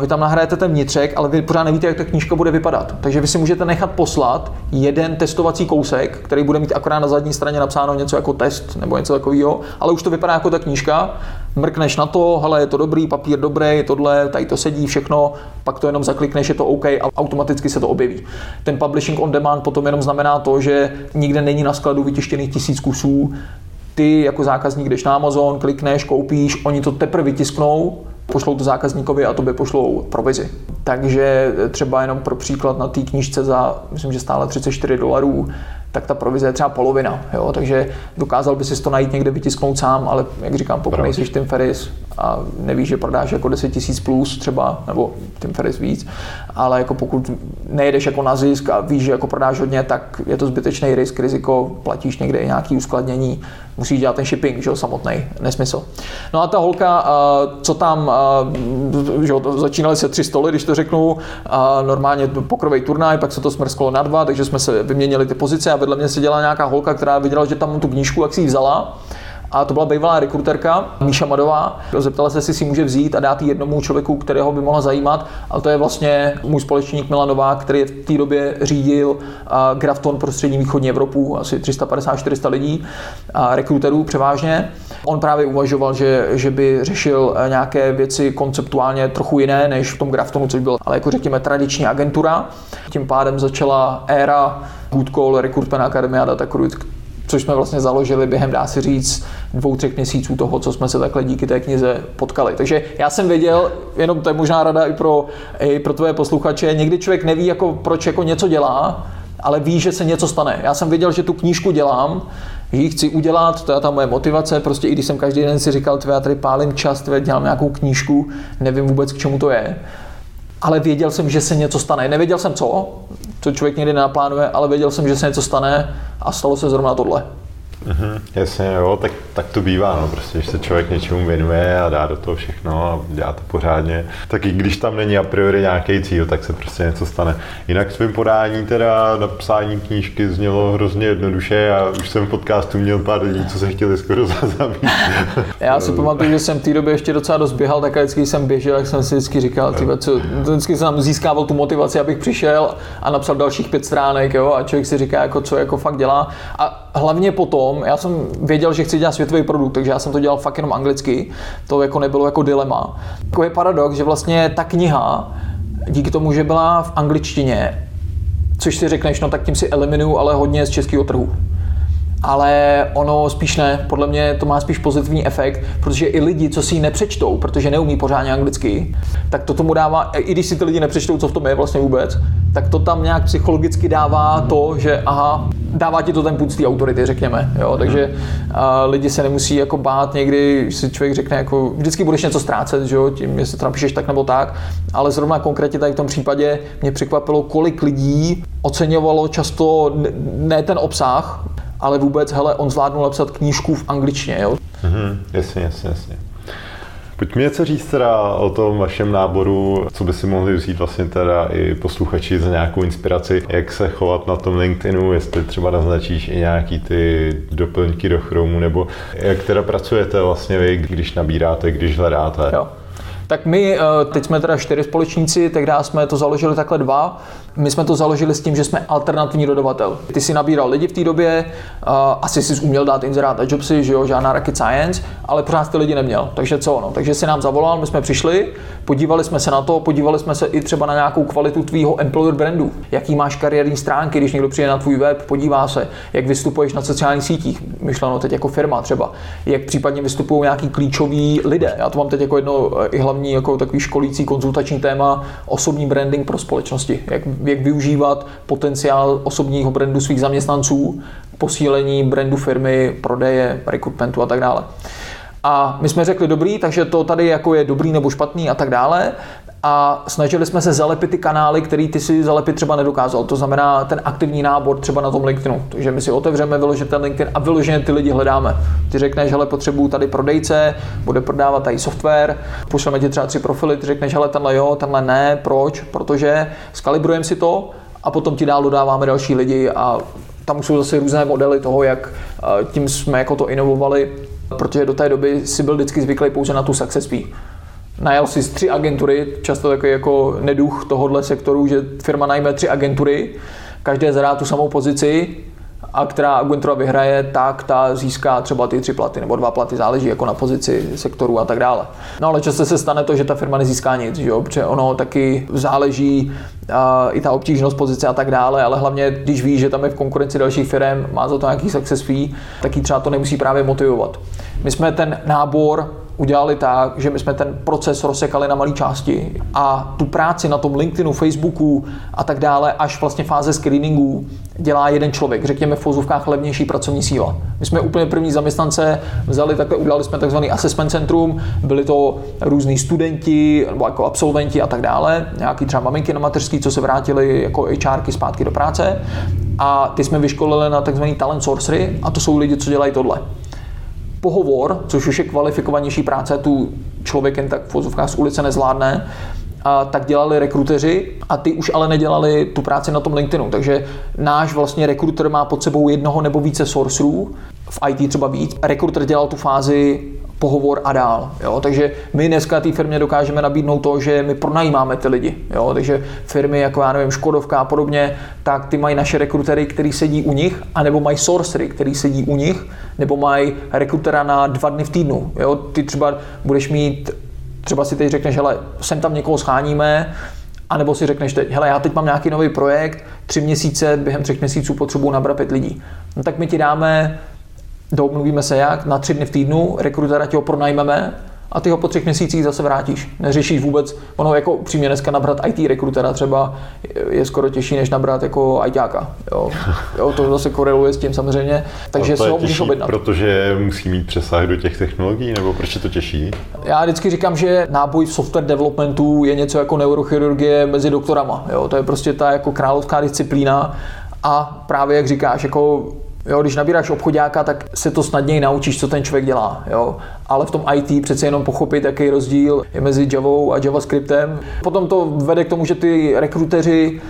vy tam nahrajete ten vnitřek, ale vy pořád nevíte, jak ta knížka bude vypadat. Takže vy si můžete nechat poslat jeden testovací kousek, který bude mít akorát na zadní straně napsáno něco jako test nebo něco takového, ale už to vypadá jako ta knížka mrkneš na to, hele, je to dobrý, papír dobrý, tohle, tady to sedí, všechno, pak to jenom zaklikneš, je to OK a automaticky se to objeví. Ten publishing on demand potom jenom znamená to, že nikde není na skladu vytištěných tisíc kusů, ty jako zákazník jdeš na Amazon, klikneš, koupíš, oni to teprve vytisknou, pošlou to zákazníkovi a tobě pošlou provizi. Takže třeba jenom pro příklad na té knížce za, myslím, že stále 34 dolarů, tak ta provize je třeba polovina. Jo? Takže dokázal by si to najít někde vytisknout sám, ale jak říkám, pokud nejsi Tim Ferris a nevíš, že prodáš jako 10 tisíc plus třeba, nebo Tim Ferris víc, ale jako pokud nejedeš jako na zisk a víš, že jako prodáš hodně, tak je to zbytečný risk, riziko, platíš někde i nějaký uskladnění, musíš dělat ten shipping, že jo, samotný, nesmysl. No a ta holka, co tam, že jo, začínali se tři stoly, když to řeknu, normálně pokrovej turnaj, pak se to smrsklo na dva, takže jsme se vyměnili ty pozice a vedle mě seděla nějaká holka, která viděla, že tam tu knížku, jak si ji vzala a to byla bývalá rekruterka Míša Madová. Zeptala se, jestli si může vzít a dát jednomu člověku, kterého by mohla zajímat. A to je vlastně můj společník Milan Novák, který v té době řídil Grafton pro střední východní Evropu, asi 350-400 lidí, a rekruterů převážně. On právě uvažoval, že, že by řešil e, nějaké věci konceptuálně trochu jiné než v tom Graftonu, což byl ale jako řekněme tradiční agentura. Tím pádem začala éra Good Call Recruitment Academy a Data což jsme vlastně založili během, dá se říct, dvou, třech měsíců toho, co jsme se takhle díky té knize potkali. Takže já jsem věděl, jenom to je možná rada i pro, i pro tvoje posluchače, někdy člověk neví, jako, proč jako něco dělá, ale ví, že se něco stane. Já jsem věděl, že tu knížku dělám, že ji chci udělat, to je ta moje motivace, prostě i když jsem každý den si říkal, tvé, já tady pálím čas, tvé, dělám nějakou knížku, nevím vůbec, k čemu to je, ale věděl jsem, že se něco stane. Nevěděl jsem co, to člověk někdy nenaplánuje, ale věděl jsem, že se něco stane a stalo se zrovna tohle. Mm-hmm, jasně, jo, tak, tak to bývá, no, prostě, když se člověk něčemu věnuje a dá do toho všechno a dělá to pořádně, tak i když tam není a priori nějaký cíl, tak se prostě něco stane. Jinak svým podání teda napsání knížky znělo hrozně jednoduše a už jsem v podcastu měl pár lidí, co se chtěli skoro zabít. Já si pamatuju, že jsem v té době ještě docela dost běhal, tak vždycky jsem běžel, jak jsem si vždycky říkal, tyba, co, vždycky jsem získával tu motivaci, abych přišel a napsal dalších pět stránek, jo, a člověk si říká, jako, co jako fakt dělá. A hlavně potom, já jsem věděl, že chci dělat světový produkt, takže já jsem to dělal fakt jenom anglicky, to jako nebylo jako dilema. Jako je paradox, že vlastně ta kniha, díky tomu, že byla v angličtině, což si řekneš, no tak tím si eliminuju, ale hodně z českého trhu ale ono spíš ne. Podle mě to má spíš pozitivní efekt, protože i lidi, co si ji nepřečtou, protože neumí pořádně anglicky, tak to tomu dává, i když si ty lidi nepřečtou, co v tom je vlastně vůbec, tak to tam nějak psychologicky dává to, že aha, dává ti to ten půd z té autority, řekněme. Jo? Takže a lidi se nemusí jako bát někdy, když si člověk řekne, jako vždycky budeš něco ztrácet, že jo? tím, jestli to napíšeš tak nebo tak, ale zrovna konkrétně tady v tom případě mě překvapilo, kolik lidí oceňovalo často ne ten obsah, ale vůbec, hele, on zvládnul napsat knížku v angličtině, jo? Mm-hmm, jasně, jasně, jasně. Pojďme něco říct teda o tom vašem náboru, co by si mohli vzít vlastně teda i posluchači za nějakou inspiraci, jak se chovat na tom LinkedInu, jestli třeba naznačíš i nějaký ty doplňky do Chromu, nebo jak teda pracujete vlastně vy, když nabíráte, když hledáte. Jo. Tak my, eh, teď jsme teda čtyři společníci, tehdy jsme to založili takhle dva. My jsme to založili s tím, že jsme alternativní dodavatel. Ty si nabíral lidi v té době, uh, asi si uměl dát inzerát a jobsy, že jo, žádná rocket science, ale pořád ty lidi neměl. Takže co no? Takže si nám zavolal, my jsme přišli, podívali jsme se na to, podívali jsme se i třeba na nějakou kvalitu tvýho employer brandu. Jaký máš kariérní stránky, když někdo přijde na tvůj web, podívá se, jak vystupuješ na sociálních sítích, myšleno teď jako firma třeba, jak případně vystupují nějaký klíčoví lidé. Já to mám teď jako jedno eh, i hlavní jako takový školící konzultační téma osobní branding pro společnosti. Jak, jak využívat potenciál osobního brandu svých zaměstnanců, posílení brandu firmy, prodeje, rekrutmentu a tak dále. A my jsme řekli dobrý, takže to tady jako je dobrý nebo špatný a tak dále a snažili jsme se zalepit ty kanály, který ty si zalepit třeba nedokázal. To znamená ten aktivní nábor třeba na tom LinkedInu. Takže my si otevřeme vyložit ten LinkedIn a vyloženě ty lidi hledáme. Ty řekneš, hele, potřebuju tady prodejce, bude prodávat tady software, pošleme ti třeba tři profily, ty řekneš, hele, tenhle jo, tenhle ne, proč? Protože skalibrujeme si to a potom ti dál dodáváme další lidi a tam jsou zase různé modely toho, jak tím jsme jako to inovovali, protože do té doby si byl vždycky zvyklý pouze na tu success fee najal si tři agentury, často takový jako neduch tohohle sektoru, že firma najme tři agentury, každé zadá tu samou pozici a která agentura vyhraje, tak ta získá třeba ty tři platy nebo dva platy, záleží jako na pozici sektoru a tak dále. No ale často se stane to, že ta firma nezíská nic, že jo? protože ono taky záleží uh, i ta obtížnost pozice a tak dále, ale hlavně když ví, že tam je v konkurenci dalších firm, má za to nějaký success fee, tak třeba to nemusí právě motivovat. My jsme ten nábor udělali tak, že my jsme ten proces rozsekali na malé části a tu práci na tom LinkedInu, Facebooku a tak dále, až vlastně fáze screeningu dělá jeden člověk, řekněme v fozovkách levnější pracovní síla. My jsme úplně první zaměstnance vzali, takhle udělali jsme takzvaný assessment centrum, byli to různí studenti nebo jako absolventi a tak dále, nějaký třeba maminky na mateřský, co se vrátili jako HRky zpátky do práce a ty jsme vyškolili na takzvaný talent sorcery a to jsou lidi, co dělají tohle pohovor, což už je kvalifikovanější práce, tu člověk jen tak v z ulice nezvládne, a tak dělali rekruteři a ty už ale nedělali tu práci na tom LinkedInu. Takže náš vlastně rekruter má pod sebou jednoho nebo více sourcerů, v IT třeba víc. Rekruter dělal tu fázi pohovor a dál. Jo? Takže my dneska té firmě dokážeme nabídnout to, že my pronajímáme ty lidi. Jo? Takže firmy jako já nevím, Škodovka a podobně, tak ty mají naše rekrutery, který sedí u nich, anebo mají sourcery, který sedí u nich, nebo mají rekrutera na dva dny v týdnu. Jo? Ty třeba budeš mít, třeba si teď řekneš, hele, sem tam někoho scháníme, a nebo si řekneš teď, hele, já teď mám nějaký nový projekt, tři měsíce, během třech měsíců potřebuji nabrat pět lidí. No tak my ti dáme domluvíme se jak, na tři dny v týdnu, rekrutera ti ho pronajmeme a ty ho po třech měsících zase vrátíš. Neřešíš vůbec, ono jako upřímně dneska nabrat IT rekrutera třeba je skoro těžší, než nabrat jako ITáka. Jo. jo to zase koreluje s tím samozřejmě, takže si ho můžeš objednat. Protože musí mít přesah do těch technologií, nebo proč je to těžší? Já vždycky říkám, že náboj v software developmentu je něco jako neurochirurgie mezi doktorama. Jo. To je prostě ta jako královská disciplína a právě jak říkáš, jako Jo, když nabíráš obchodáka, tak se to snadněji naučíš, co ten člověk dělá. Jo. Ale v tom IT přece jenom pochopit, jaký rozdíl je mezi Javou a JavaScriptem. Potom to vede k tomu, že ty rekruteři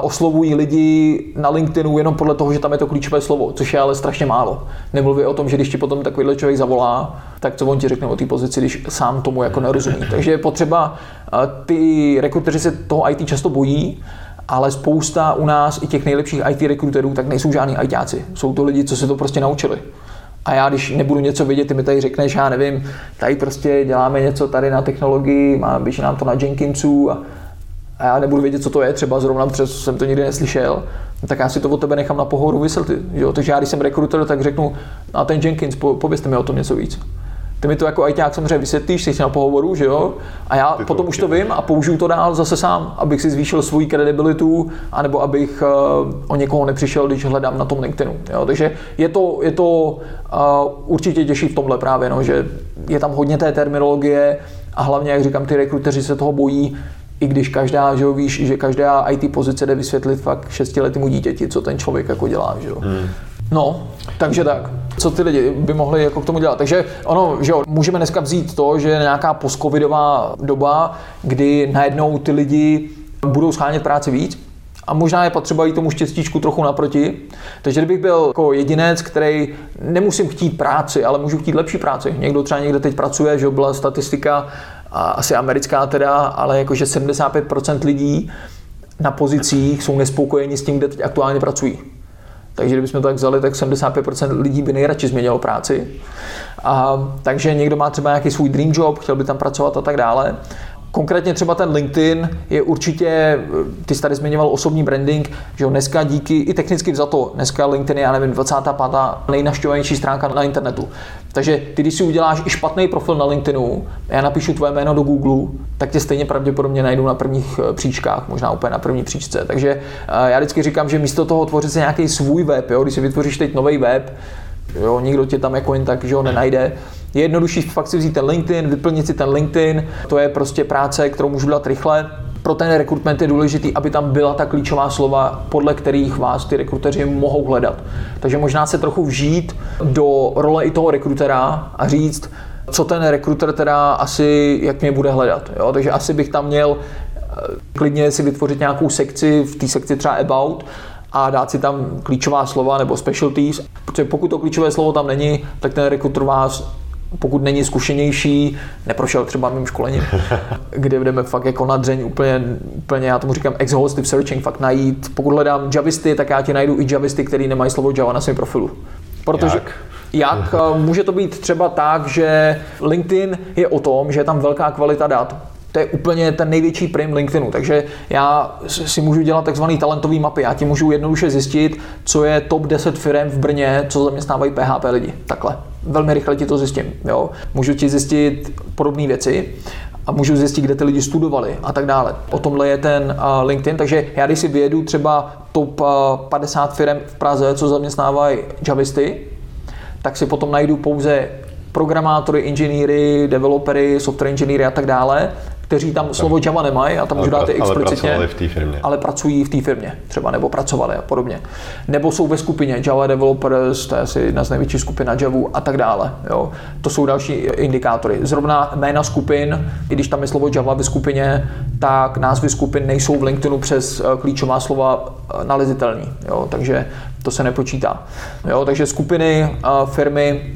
oslovují lidi na LinkedInu jenom podle toho, že tam je to klíčové slovo, což je ale strašně málo. Nemluví o tom, že když ti potom takovýhle člověk zavolá, tak co on ti řekne o té pozici, když sám tomu jako nerozumí. Takže je potřeba, ty rekruteři se toho IT často bojí, ale spousta u nás i těch nejlepších IT rekruterů tak nejsou žádní ITáci. Jsou to lidi, co se to prostě naučili. A já, když nebudu něco vědět, ty mi tady řekneš, já nevím, tady prostě děláme něco tady na technologii, má, běží nám to na Jenkinsu a, a já nebudu vědět, co to je, třeba zrovna, přes jsem to nikdy neslyšel, tak já si to od tebe nechám na pohovoru vysvětlit. Jo? Takže já, když jsem rekruter, tak řeknu, a ten Jenkins, po, povězte mi o tom něco víc. Ty mi to jako ajťák samozřejmě vysvětlíš, jsi na pohovoru, že jo? A já Ty potom to už to vím a použiju to dál zase sám, abych si zvýšil svoji kredibilitu, anebo abych uh, o někoho nepřišel, když hledám na tom LinkedInu. Jo? Takže je to, je to uh, určitě těžší v tomhle právě, no, že je tam hodně té terminologie a hlavně, jak říkám, ty rekruteři se toho bojí, i když každá, že jo, víš, že každá IT pozice jde vysvětlit fakt šestiletému dítěti, co ten člověk jako dělá, že jo. Hmm. No, takže tak. Co ty lidi by mohli jako k tomu dělat? Takže ono, že jo, můžeme dneska vzít to, že je nějaká postcovidová doba, kdy najednou ty lidi budou schánět práci víc, a možná je potřeba jít tomu štěstíčku trochu naproti. Takže kdybych byl jako jedinec, který nemusím chtít práci, ale můžu chtít lepší práci. Někdo třeba někde teď pracuje, že byla statistika, asi americká teda, ale jakože 75% lidí na pozicích jsou nespokojeni s tím, kde teď aktuálně pracují. Takže kdybychom to tak vzali, tak 75% lidí by nejradši změnilo práci. A, takže někdo má třeba nějaký svůj dream job, chtěl by tam pracovat a tak dále. Konkrétně třeba ten LinkedIn je určitě, ty jsi tady zmiňoval osobní branding, že jo, dneska díky i technicky to, dneska LinkedIn je, já nevím, 25. nejnaštěvanější stránka na internetu. Takže ty, když si uděláš i špatný profil na LinkedInu, já napíšu tvoje jméno do Google, tak tě stejně pravděpodobně najdou na prvních eh, příčkách, možná úplně na první příčce. Takže eh, já vždycky říkám, že místo toho tvořit si nějaký svůj web, jo, když si vytvoříš teď nový web, jo, nikdo tě tam jako jen tak, že ho nenajde, je jednodušší fakt si vzít ten LinkedIn, vyplnit si ten LinkedIn, to je prostě práce, kterou můžu dělat rychle. Pro ten rekrutment je důležitý, aby tam byla ta klíčová slova, podle kterých vás ty rekruteři mohou hledat. Takže možná se trochu vžít do role i toho rekrutera a říct, co ten rekruter teda asi, jak mě bude hledat. Jo? Takže asi bych tam měl eh, klidně si vytvořit nějakou sekci, v té sekci třeba about, a dát si tam klíčová slova nebo specialties, protože pokud to klíčové slovo tam není, tak ten rekruter vás pokud není zkušenější, neprošel třeba mým školením, kde budeme fakt jako na dřeň úplně, úplně, já tomu říkám exhaustive searching, fakt najít. Pokud hledám javisty, tak já ti najdu i javisty, který nemají slovo Java na svém profilu. Protože Jak? Jak? Může to být třeba tak, že LinkedIn je o tom, že je tam velká kvalita dat, to je úplně ten největší prim LinkedInu. Takže já si můžu dělat takzvaný talentový mapy. Já ti můžu jednoduše zjistit, co je top 10 firm v Brně, co zaměstnávají PHP lidi. Takhle. Velmi rychle ti to zjistím. Jo? Můžu ti zjistit podobné věci a můžu zjistit, kde ty lidi studovali a tak dále. O tomhle je ten LinkedIn, takže já když si vyjedu třeba top uh, 50 firm v Praze, co zaměstnávají javisty, tak si potom najdu pouze programátory, inženýry, developery, software inženýry a tak dále kteří tam slovo Java nemají a tam můžu dát explicitně, ale, v té firmě. ale pracují v té firmě třeba, nebo pracovali a podobně. Nebo jsou ve skupině Java Developers, to je asi jedna z největších skupin na Java a tak dále. Jo. To jsou další indikátory. Zrovna jména skupin, i když tam je slovo Java ve skupině, tak názvy skupin nejsou v LinkedInu přes eh, klíčová slova eh, nalezitelný. Jo. Takže to se nepočítá. Jo. Takže skupiny, eh, firmy,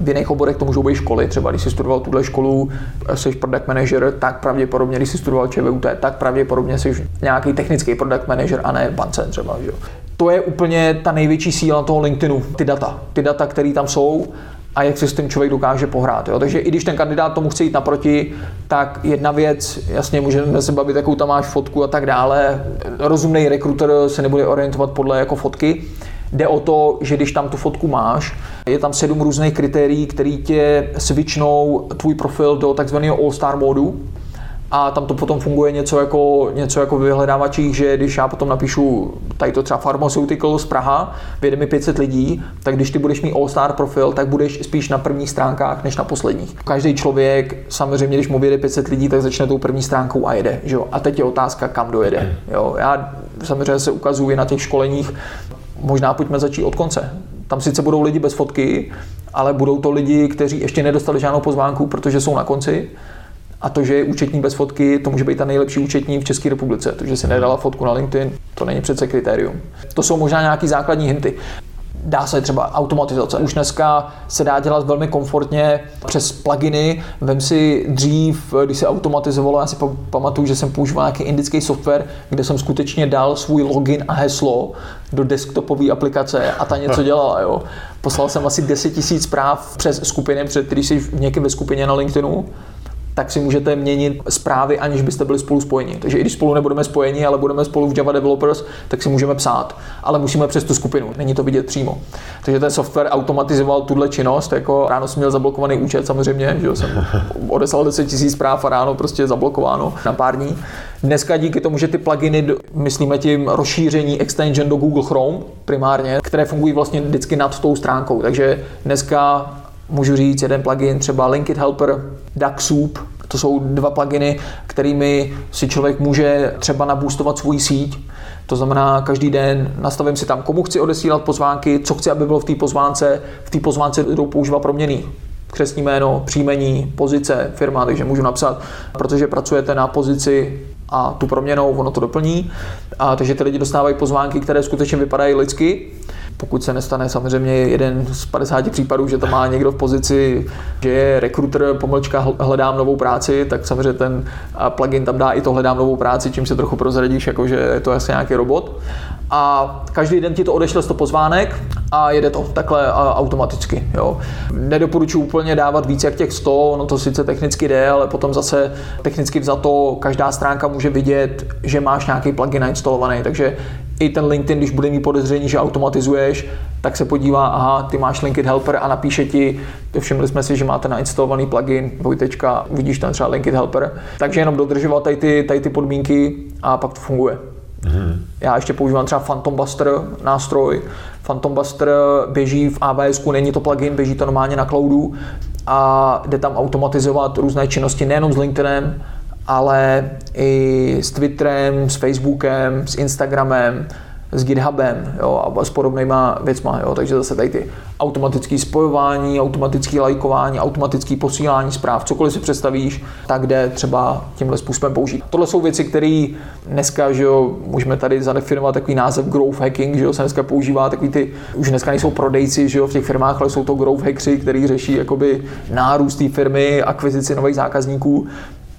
v jiných oborech to můžou být školy, třeba když jsi studoval tuhle školu, jsi product manager, tak pravděpodobně, když jsi studoval ČVUT, tak pravděpodobně jsi nějaký technický product manager a ne bance třeba. Že? To je úplně ta největší síla toho LinkedInu, ty data. Ty data, které tam jsou a jak si s tím člověk dokáže pohrát. Jo? Takže i když ten kandidát tomu chce jít naproti, tak jedna věc, jasně můžeme se bavit, jakou tam máš fotku a tak dále. Rozumný rekruter se nebude orientovat podle jako fotky, Jde o to, že když tam tu fotku máš, je tam sedm různých kritérií, které tě switchnou tvůj profil do takzvaného all-star modu, a tam to potom funguje něco jako, něco jako vyhledávačích, že když já potom napíšu tady to třeba Pharmaceutical z Praha, vyjede mi 500 lidí, tak když ty budeš mít all-star profil, tak budeš spíš na prvních stránkách než na posledních. Každý člověk, samozřejmě, když mu vyjede 500 lidí, tak začne tou první stránkou a jede. Že jo? A teď je otázka, kam dojede. Jo? Já samozřejmě se ukazuji na těch školeních, možná pojďme začít od konce. Tam sice budou lidi bez fotky, ale budou to lidi, kteří ještě nedostali žádnou pozvánku, protože jsou na konci. A to, že je účetní bez fotky, to může být ta nejlepší účetní v České republice. To, že si nedala fotku na LinkedIn, to není přece kritérium. To jsou možná nějaký základní hinty dá se třeba automatizace. Už dneska se dá dělat velmi komfortně přes pluginy. Vem si dřív, když se automatizovalo, já si pamatuju, že jsem používal nějaký indický software, kde jsem skutečně dal svůj login a heslo do desktopové aplikace a ta něco dělala. Jo. Poslal jsem asi 10 000 zpráv přes skupiny, před když jsi někým ve skupině na LinkedInu tak si můžete měnit zprávy, aniž byste byli spolu spojeni. Takže i když spolu nebudeme spojeni, ale budeme spolu v Java Developers, tak si můžeme psát. Ale musíme přes tu skupinu, není to vidět přímo. Takže ten software automatizoval tuhle činnost, jako ráno jsem měl zablokovaný účet samozřejmě, že jsem odeslal 10 000 zpráv a ráno prostě zablokováno na pár dní. Dneska díky tomu, že ty pluginy, myslíme tím rozšíření extension do Google Chrome primárně, které fungují vlastně vždycky nad tou stránkou. Takže dneska můžu říct jeden plugin, třeba Linkit Helper, DuckSoup, to jsou dva pluginy, kterými si člověk může třeba nabůstovat svůj síť. To znamená, každý den nastavím si tam, komu chci odesílat pozvánky, co chci, aby bylo v té pozvánce. V té pozvánce jdou používat proměny křesní jméno, příjmení, pozice, firma, takže můžu napsat, protože pracujete na pozici a tu proměnou ono to doplní. A, takže ty lidi dostávají pozvánky, které skutečně vypadají lidsky pokud se nestane samozřejmě jeden z 50 případů, že to má někdo v pozici, že je rekruter, pomlčka hledám novou práci, tak samozřejmě ten plugin tam dá i to hledám novou práci, čím se trochu prozradíš, jako že je to asi nějaký robot. A každý den ti to odešle 100 pozvánek a jede to takhle automaticky. Jo. Nedoporučuji úplně dávat více jak těch 100, no to sice technicky jde, ale potom zase technicky vzato každá stránka může vidět, že máš nějaký plugin nainstalovaný, takže i ten LinkedIn, když bude mít podezření, že automatizuješ, tak se podívá, aha, ty máš LinkedIn Helper a napíše ti, všimli jsme si, že máte nainstalovaný plugin, Vojtečka, vidíš tam třeba LinkedIn Helper. Takže jenom dodržovat tady ty, tady ty podmínky a pak to funguje. Mm-hmm. Já ještě používám třeba Phantom Buster nástroj. Phantom Buster běží v AWS, není to plugin, běží to normálně na cloudu a jde tam automatizovat různé činnosti nejenom s LinkedInem, ale i s Twitterem, s Facebookem, s Instagramem, s GitHubem jo, a s podobnýma věcma. Jo. Takže zase tady ty automatické spojování, automatické lajkování, automatické posílání zpráv, cokoliv si představíš, tak jde třeba tímhle způsobem použít. Tohle jsou věci, které dneska, že jo, můžeme tady zadefinovat takový název growth hacking, že jo, se dneska používá takový ty, už dneska nejsou prodejci, že jo, v těch firmách, ale jsou to growth hackři, kteří řeší jakoby nárůst té firmy, akvizici nových zákazníků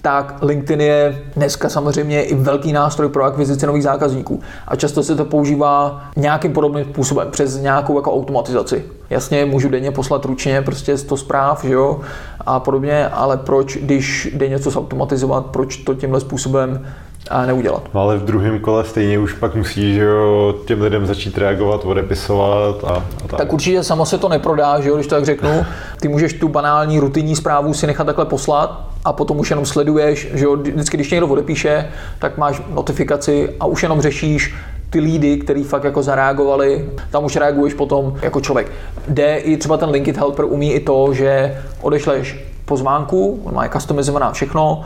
tak LinkedIn je dneska samozřejmě i velký nástroj pro akvizici nových zákazníků. A často se to používá nějakým podobným způsobem, přes nějakou jako automatizaci. Jasně, můžu denně poslat ručně prostě 100 zpráv, že jo, a podobně, ale proč, když jde něco zautomatizovat, proč to tímhle způsobem a neudělat. No ale v druhém kole stejně už pak musí že jo, těm lidem začít reagovat, odepisovat a, a tak. Tak určitě samo se to neprodá, že jo, když to tak řeknu. Ty můžeš tu banální rutinní zprávu si nechat takhle poslat a potom už jenom sleduješ, že jo, vždycky, když někdo odepíše, tak máš notifikaci a už jenom řešíš, ty lídy, který fakt jako zareagovali, tam už reaguješ potom jako člověk. Jde i třeba ten Linkit Helper umí i to, že odešleš pozvánku, má je customizovaná všechno,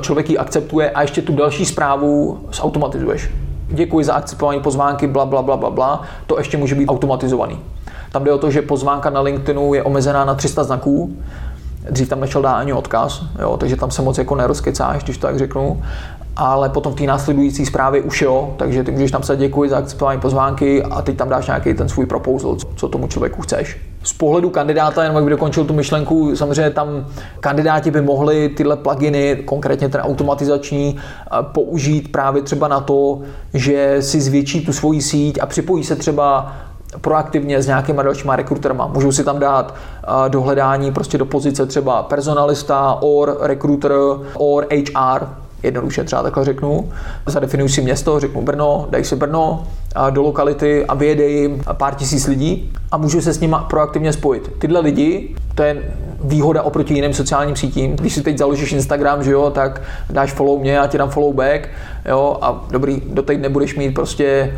člověk ji akceptuje a ještě tu další zprávu zautomatizuješ. Děkuji za akceptování pozvánky, bla, bla, bla, bla, bla. To ještě může být automatizovaný. Tam jde o to, že pozvánka na LinkedInu je omezená na 300 znaků, Dřív tam nešel dát ani odkaz, jo, takže tam se moc jako nerozkecáš, když to tak řeknu. Ale potom v té následující zprávě už jo, takže ty můžeš napsat děkuji za akceptování pozvánky a teď tam dáš nějaký ten svůj proposal, co tomu člověku chceš. Z pohledu kandidáta, jenom jak by dokončil tu myšlenku, samozřejmě tam kandidáti by mohli tyhle pluginy, konkrétně ten automatizační, použít právě třeba na to, že si zvětší tu svoji síť a připojí se třeba proaktivně s nějakýma dalšíma rekruterma. Můžou si tam dát do hledání prostě do pozice třeba personalista, or recruiter, or HR, jednoduše třeba takhle řeknu. Zadefinuji si město, řeknu Brno, dej si Brno do lokality a vyjede jim pár tisíc lidí a můžu se s nimi proaktivně spojit. Tyhle lidi, to je výhoda oproti jiným sociálním sítím. Když si teď založíš Instagram, že jo, tak dáš follow mě a ti dám follow back, jo, a dobrý, doteď nebudeš mít prostě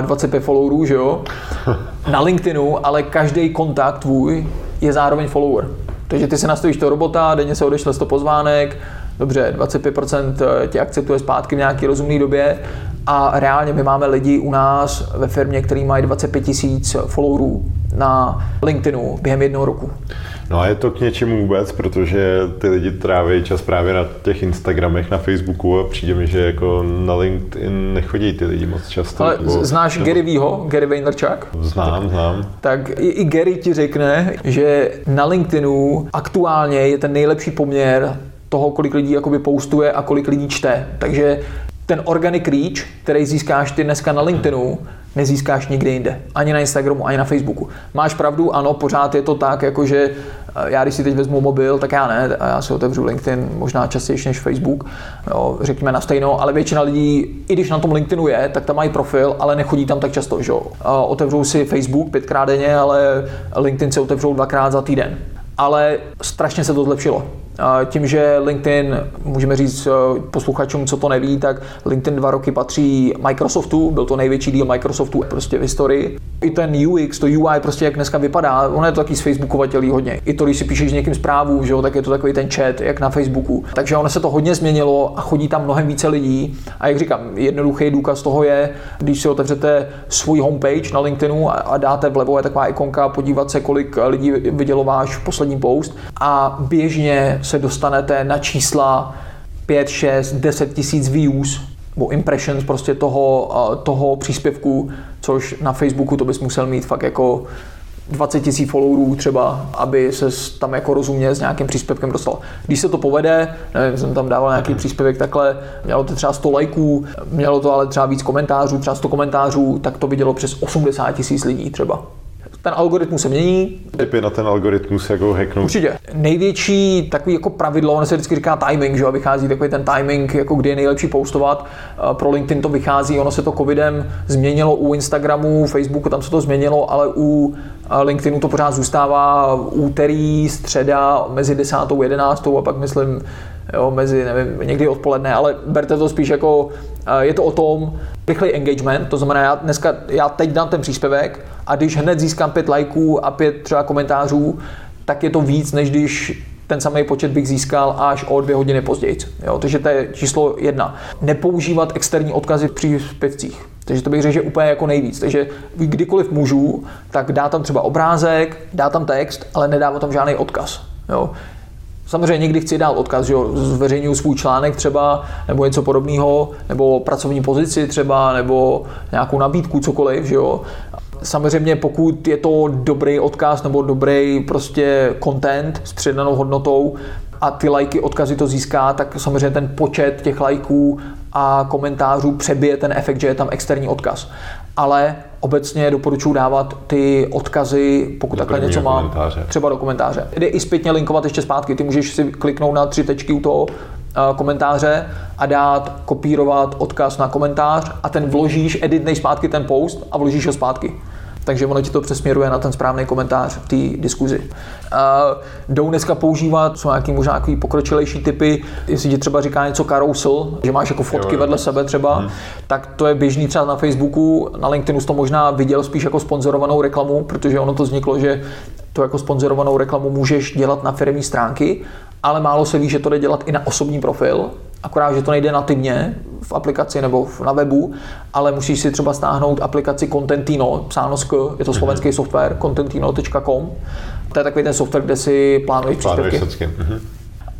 25 followerů, že jo. Na LinkedInu, ale každý kontakt tvůj je zároveň follower. Takže ty si nastavíš toho robota, denně se odešle 100 pozvánek, dobře, 25% tě akceptuje zpátky v nějaké rozumné době a reálně my máme lidi u nás ve firmě, který mají 25 tisíc followerů na LinkedInu během jednoho roku. No a je to k něčemu vůbec, protože ty lidi tráví čas právě na těch Instagramech, na Facebooku a přijde mi, že jako na LinkedIn nechodí ty lidi moc často. Ale nebo, znáš nebo... Gary Výho, Gary Vaynerchuk? Znám, znám. Tak i, i Gary ti řekne, že na LinkedInu aktuálně je ten nejlepší poměr toho, kolik lidí jakoby postuje a kolik lidí čte. Takže ten organic reach, který získáš ty dneska na LinkedInu, nezískáš nikde jinde. Ani na Instagramu, ani na Facebooku. Máš pravdu, ano, pořád je to tak, jakože eh, já když si teď vezmu mobil, tak já ne, já si otevřu LinkedIn možná častěji než Facebook, jo, řekněme na stejno, ale většina lidí, i když na tom LinkedInu je, tak tam mají profil, ale nechodí tam tak často, že jo. Otevřou si Facebook pětkrát denně, ale LinkedIn si otevřou dvakrát za týden. Ale strašně se to zlepšilo. Tím, že LinkedIn, můžeme říct eh, posluchačům, co to neví, tak LinkedIn dva roky patří Microsoftu, byl to největší díl Microsoftu prostě v historii. I ten UX, to UI prostě jak dneska vypadá, ono je to taky z Facebookovatelí hodně. I to, když si píšeš s někým zprávu, že jo, tak je to takový ten chat, jak na Facebooku. Takže ono se to hodně změnilo a chodí tam mnohem více lidí. A jak říkám, jednoduchý důkaz toho je, když si otevřete svůj homepage na LinkedInu a dáte vlevo je taková ikonka, podívat se, kolik lidí vidělo váš poslední post a běžně se dostanete na čísla 5, 6, 10 tisíc views nebo impressions prostě toho, toho příspěvku, což na Facebooku to bys musel mít fakt jako 20 tisíc followerů třeba, aby se tam jako rozumně s nějakým příspěvkem dostal. Když se to povede, nevím, jsem tam dával nějaký příspěvek takhle, mělo to třeba 100 lajků, mělo to ale třeba víc komentářů, třeba 100 komentářů, tak to vidělo přes 80 tisíc lidí třeba ten algoritmus se mění. Typy na ten algoritmus jako hacknout. Určitě. Největší takový jako pravidlo, ono se vždycky říká timing, že jo, vychází takový ten timing, jako kdy je nejlepší postovat. Pro LinkedIn to vychází, ono se to covidem změnilo u Instagramu, Facebooku, tam se to změnilo, ale u LinkedInu to pořád zůstává úterý, středa mezi 10. a 11. a pak myslím jo, mezi, nevím, někdy odpoledne, ale berte to spíš jako, je to o tom, rychlej engagement, to znamená, já dneska, já teď dám ten příspěvek a když hned získám pět lajků a pět třeba komentářů, tak je to víc, než když ten samý počet bych získal až o dvě hodiny později. Jo, takže to je číslo jedna. Nepoužívat externí odkazy v příspěvcích. Takže to bych řekl, že úplně jako nejvíc. Takže kdykoliv můžu, tak dá tam třeba obrázek, dá tam text, ale nedává tam žádný odkaz. Jo. Samozřejmě někdy chci dát odkaz, že jo, zveřejňuji svůj článek třeba, nebo něco podobného, nebo pracovní pozici třeba, nebo nějakou nabídku, cokoliv, že jo. Samozřejmě pokud je to dobrý odkaz nebo dobrý prostě content s přidanou hodnotou a ty lajky, odkazy to získá, tak samozřejmě ten počet těch lajků a komentářů přebije ten efekt, že je tam externí odkaz. Ale obecně doporučuji dávat ty odkazy, pokud takhle něco má, třeba do komentáře. Jde i zpětně linkovat ještě zpátky. Ty můžeš si kliknout na tři tečky u toho eh, komentáře a dát, kopírovat odkaz na komentář a ten vložíš, editnej zpátky ten post a vložíš ho zpátky takže ono ti to přesměruje na ten správný komentář v té diskuzi. Uh, jdou dneska používat, jsou nějaký možná nějaký pokročilejší typy, jestli ti třeba říká něco carousel, že máš jako fotky jo, jo. vedle sebe třeba, hmm. tak to je běžný třeba na Facebooku, na LinkedInu to možná viděl spíš jako sponzorovanou reklamu, protože ono to vzniklo, že to jako sponzorovanou reklamu můžeš dělat na firmní stránky, ale málo se ví, že to jde dělat i na osobní profil, akorát, že to nejde nativně v aplikaci nebo na webu, ale musíš si třeba stáhnout aplikaci Contentino, psáno sk, je to slovenský mm-hmm. software, contentino.com. To je takový ten software, kde si plánuješ příspěvky. Mm-hmm.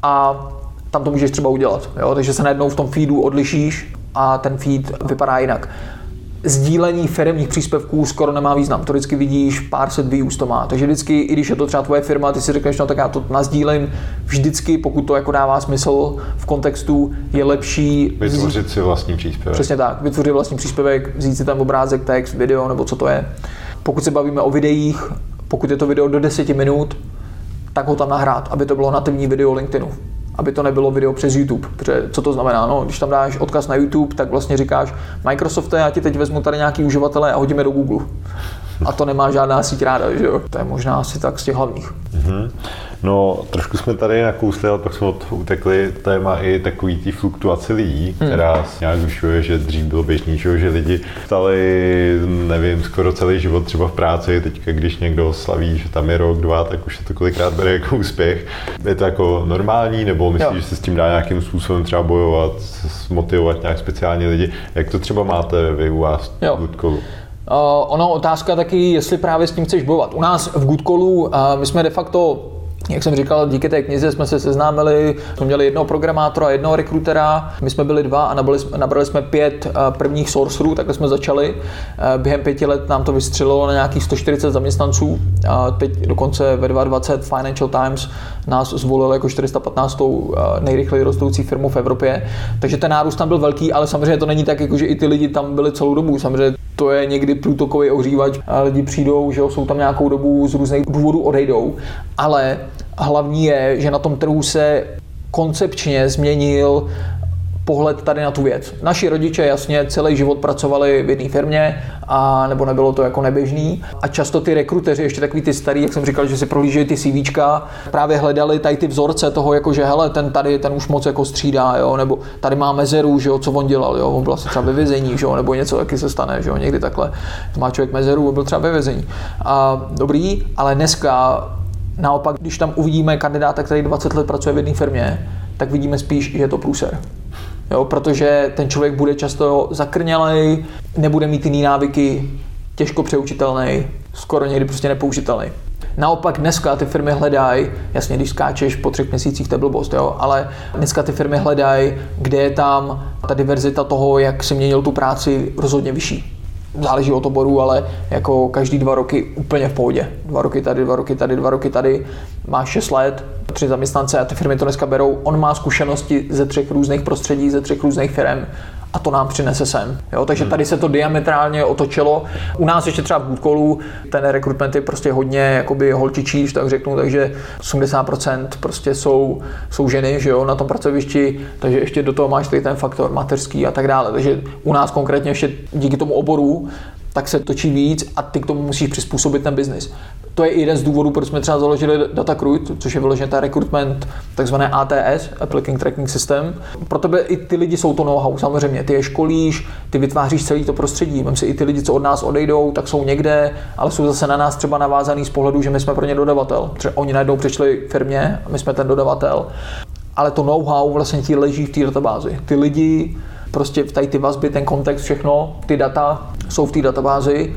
A tam to můžeš třeba udělat. Jo? Takže se najednou v tom feedu odlišíš a ten feed vypadá jinak sdílení firmních příspěvků skoro nemá význam. To vždycky vidíš, pár set views to má. Takže vždycky, i když je to třeba tvoje firma, ty si řekneš, no tak já to nazdílím, vždycky, pokud to jako dává smysl v kontextu, je lepší vytvořit si vlastní příspěvek. Přesně tak, vytvořit vlastní příspěvek, vzít si tam obrázek, text, video nebo co to je. Pokud se bavíme o videích, pokud je to video do 10 minut, tak ho tam nahrát, aby to bylo nativní video LinkedInu aby to nebylo video přes YouTube. Protože co to znamená? No, když tam dáš odkaz na YouTube, tak vlastně říkáš, Microsofte, já ti teď vezmu tady nějaký uživatele a hodíme do Google. A to nemá žádná síť ráda, že jo? To je možná asi tak z těch hlavních. Mm-hmm. No, trošku jsme tady nakousli, ale pak jsme od utekli téma i takový tý fluktuace lidí, hmm. která se nějak zvyšuje, že dřív bylo běžný, že lidi stali, nevím, skoro celý život třeba v práci, teďka když někdo slaví, že tam je rok, dva, tak už se to kolikrát bere jako úspěch. Je to jako normální, nebo myslíš, jo. že se s tím dá nějakým způsobem třeba bojovat, motivovat nějak speciálně lidi? Jak to třeba máte vy u vás? Uh, ono otázka taky, jestli právě s tím chceš bojovat. U nás v Goodcallu uh, my jsme de facto jak jsem říkal, díky té knize jsme se seznámili, jsme měli jednoho programátora, jednoho rekrutera, my jsme byli dva a nabrali, nabrali jsme pět eh, prvních sourcerů, takhle jsme začali. Eh, během pěti let nám to vystřelilo na nějakých 140 zaměstnanců. Teď dokonce ve 2020 Financial Times nás zvolil jako 415. Eh, nejrychleji rostoucí firmu v Evropě. Takže ten nárůst tam byl velký, ale samozřejmě to není tak, jako že i ty lidi tam byli celou dobu. Samozřejmě to je někdy průtokový ohřívač, lidi přijdou, že jsou tam nějakou dobu z různých důvodů odejdou, ale hlavní je, že na tom trhu se koncepčně změnil pohled tady na tu věc. Naši rodiče jasně celý život pracovali v jedné firmě, a nebo nebylo to jako neběžný. A často ty rekruteři, ještě takový ty starý, jak jsem říkal, že si prohlížejí ty CVčka, právě hledali tady ty vzorce toho, jako že hele, ten tady, ten už moc jako střídá, jo, nebo tady má mezeru, že jo, co on dělal, jo, on byl asi třeba ve vězení, že jo, nebo něco taky se stane, že jo, někdy takhle. Má člověk mezeru, byl třeba ve vězení. A dobrý, ale dneska naopak, když tam uvidíme kandidáta, který 20 let pracuje v jedné firmě, tak vidíme spíš, že je to průser. Jo, protože ten člověk bude často zakrnělej, nebude mít jiný návyky, těžko přeučitelný, skoro někdy prostě nepoužitelný. Naopak dneska ty firmy hledají, jasně, když skáčeš po třech měsících, to je blbost, jo, ale dneska ty firmy hledají, kde je tam ta diverzita toho, jak si měnil tu práci rozhodně vyšší záleží od oboru, ale jako každý dva roky úplně v pohodě. Dva roky tady, dva roky tady, dva roky tady, máš 6 let, tři zaměstnance a ty firmy to dneska berou. On má zkušenosti ze třech různých prostředí, ze třech různých firm a to nám přinese sem. Jo? Takže hmm. tady se to diametrálně otočilo. U nás ještě třeba v Bootcallu ten rekrutment je prostě hodně jakoby holčičí, tak řeknu, takže 80% prostě jsou, jsou ženy že jo, na tom pracovišti, takže ještě do toho máš tady ten faktor mateřský a tak dále. Takže u nás konkrétně ještě díky tomu oboru tak se točí víc a ty k tomu musíš přizpůsobit ten biznis. To je jeden z důvodů, proč jsme třeba založili Datacruit, což je vyloženě ta recruitment, takzvané ATS, Applicant Tracking System. Pro tebe i ty lidi jsou to know-how, samozřejmě. Ty je školíš, ty vytváříš celý to prostředí. Vem si i ty lidi, co od nás odejdou, tak jsou někde, ale jsou zase na nás třeba navázaný z pohledu, že my jsme pro ně dodavatel. Třeba oni najednou přišli firmě a my jsme ten dodavatel. Ale to know-how vlastně ti leží v té databázi. Ty lidi, prostě v tady ty vazby, ten kontext, všechno, ty data jsou v té databázi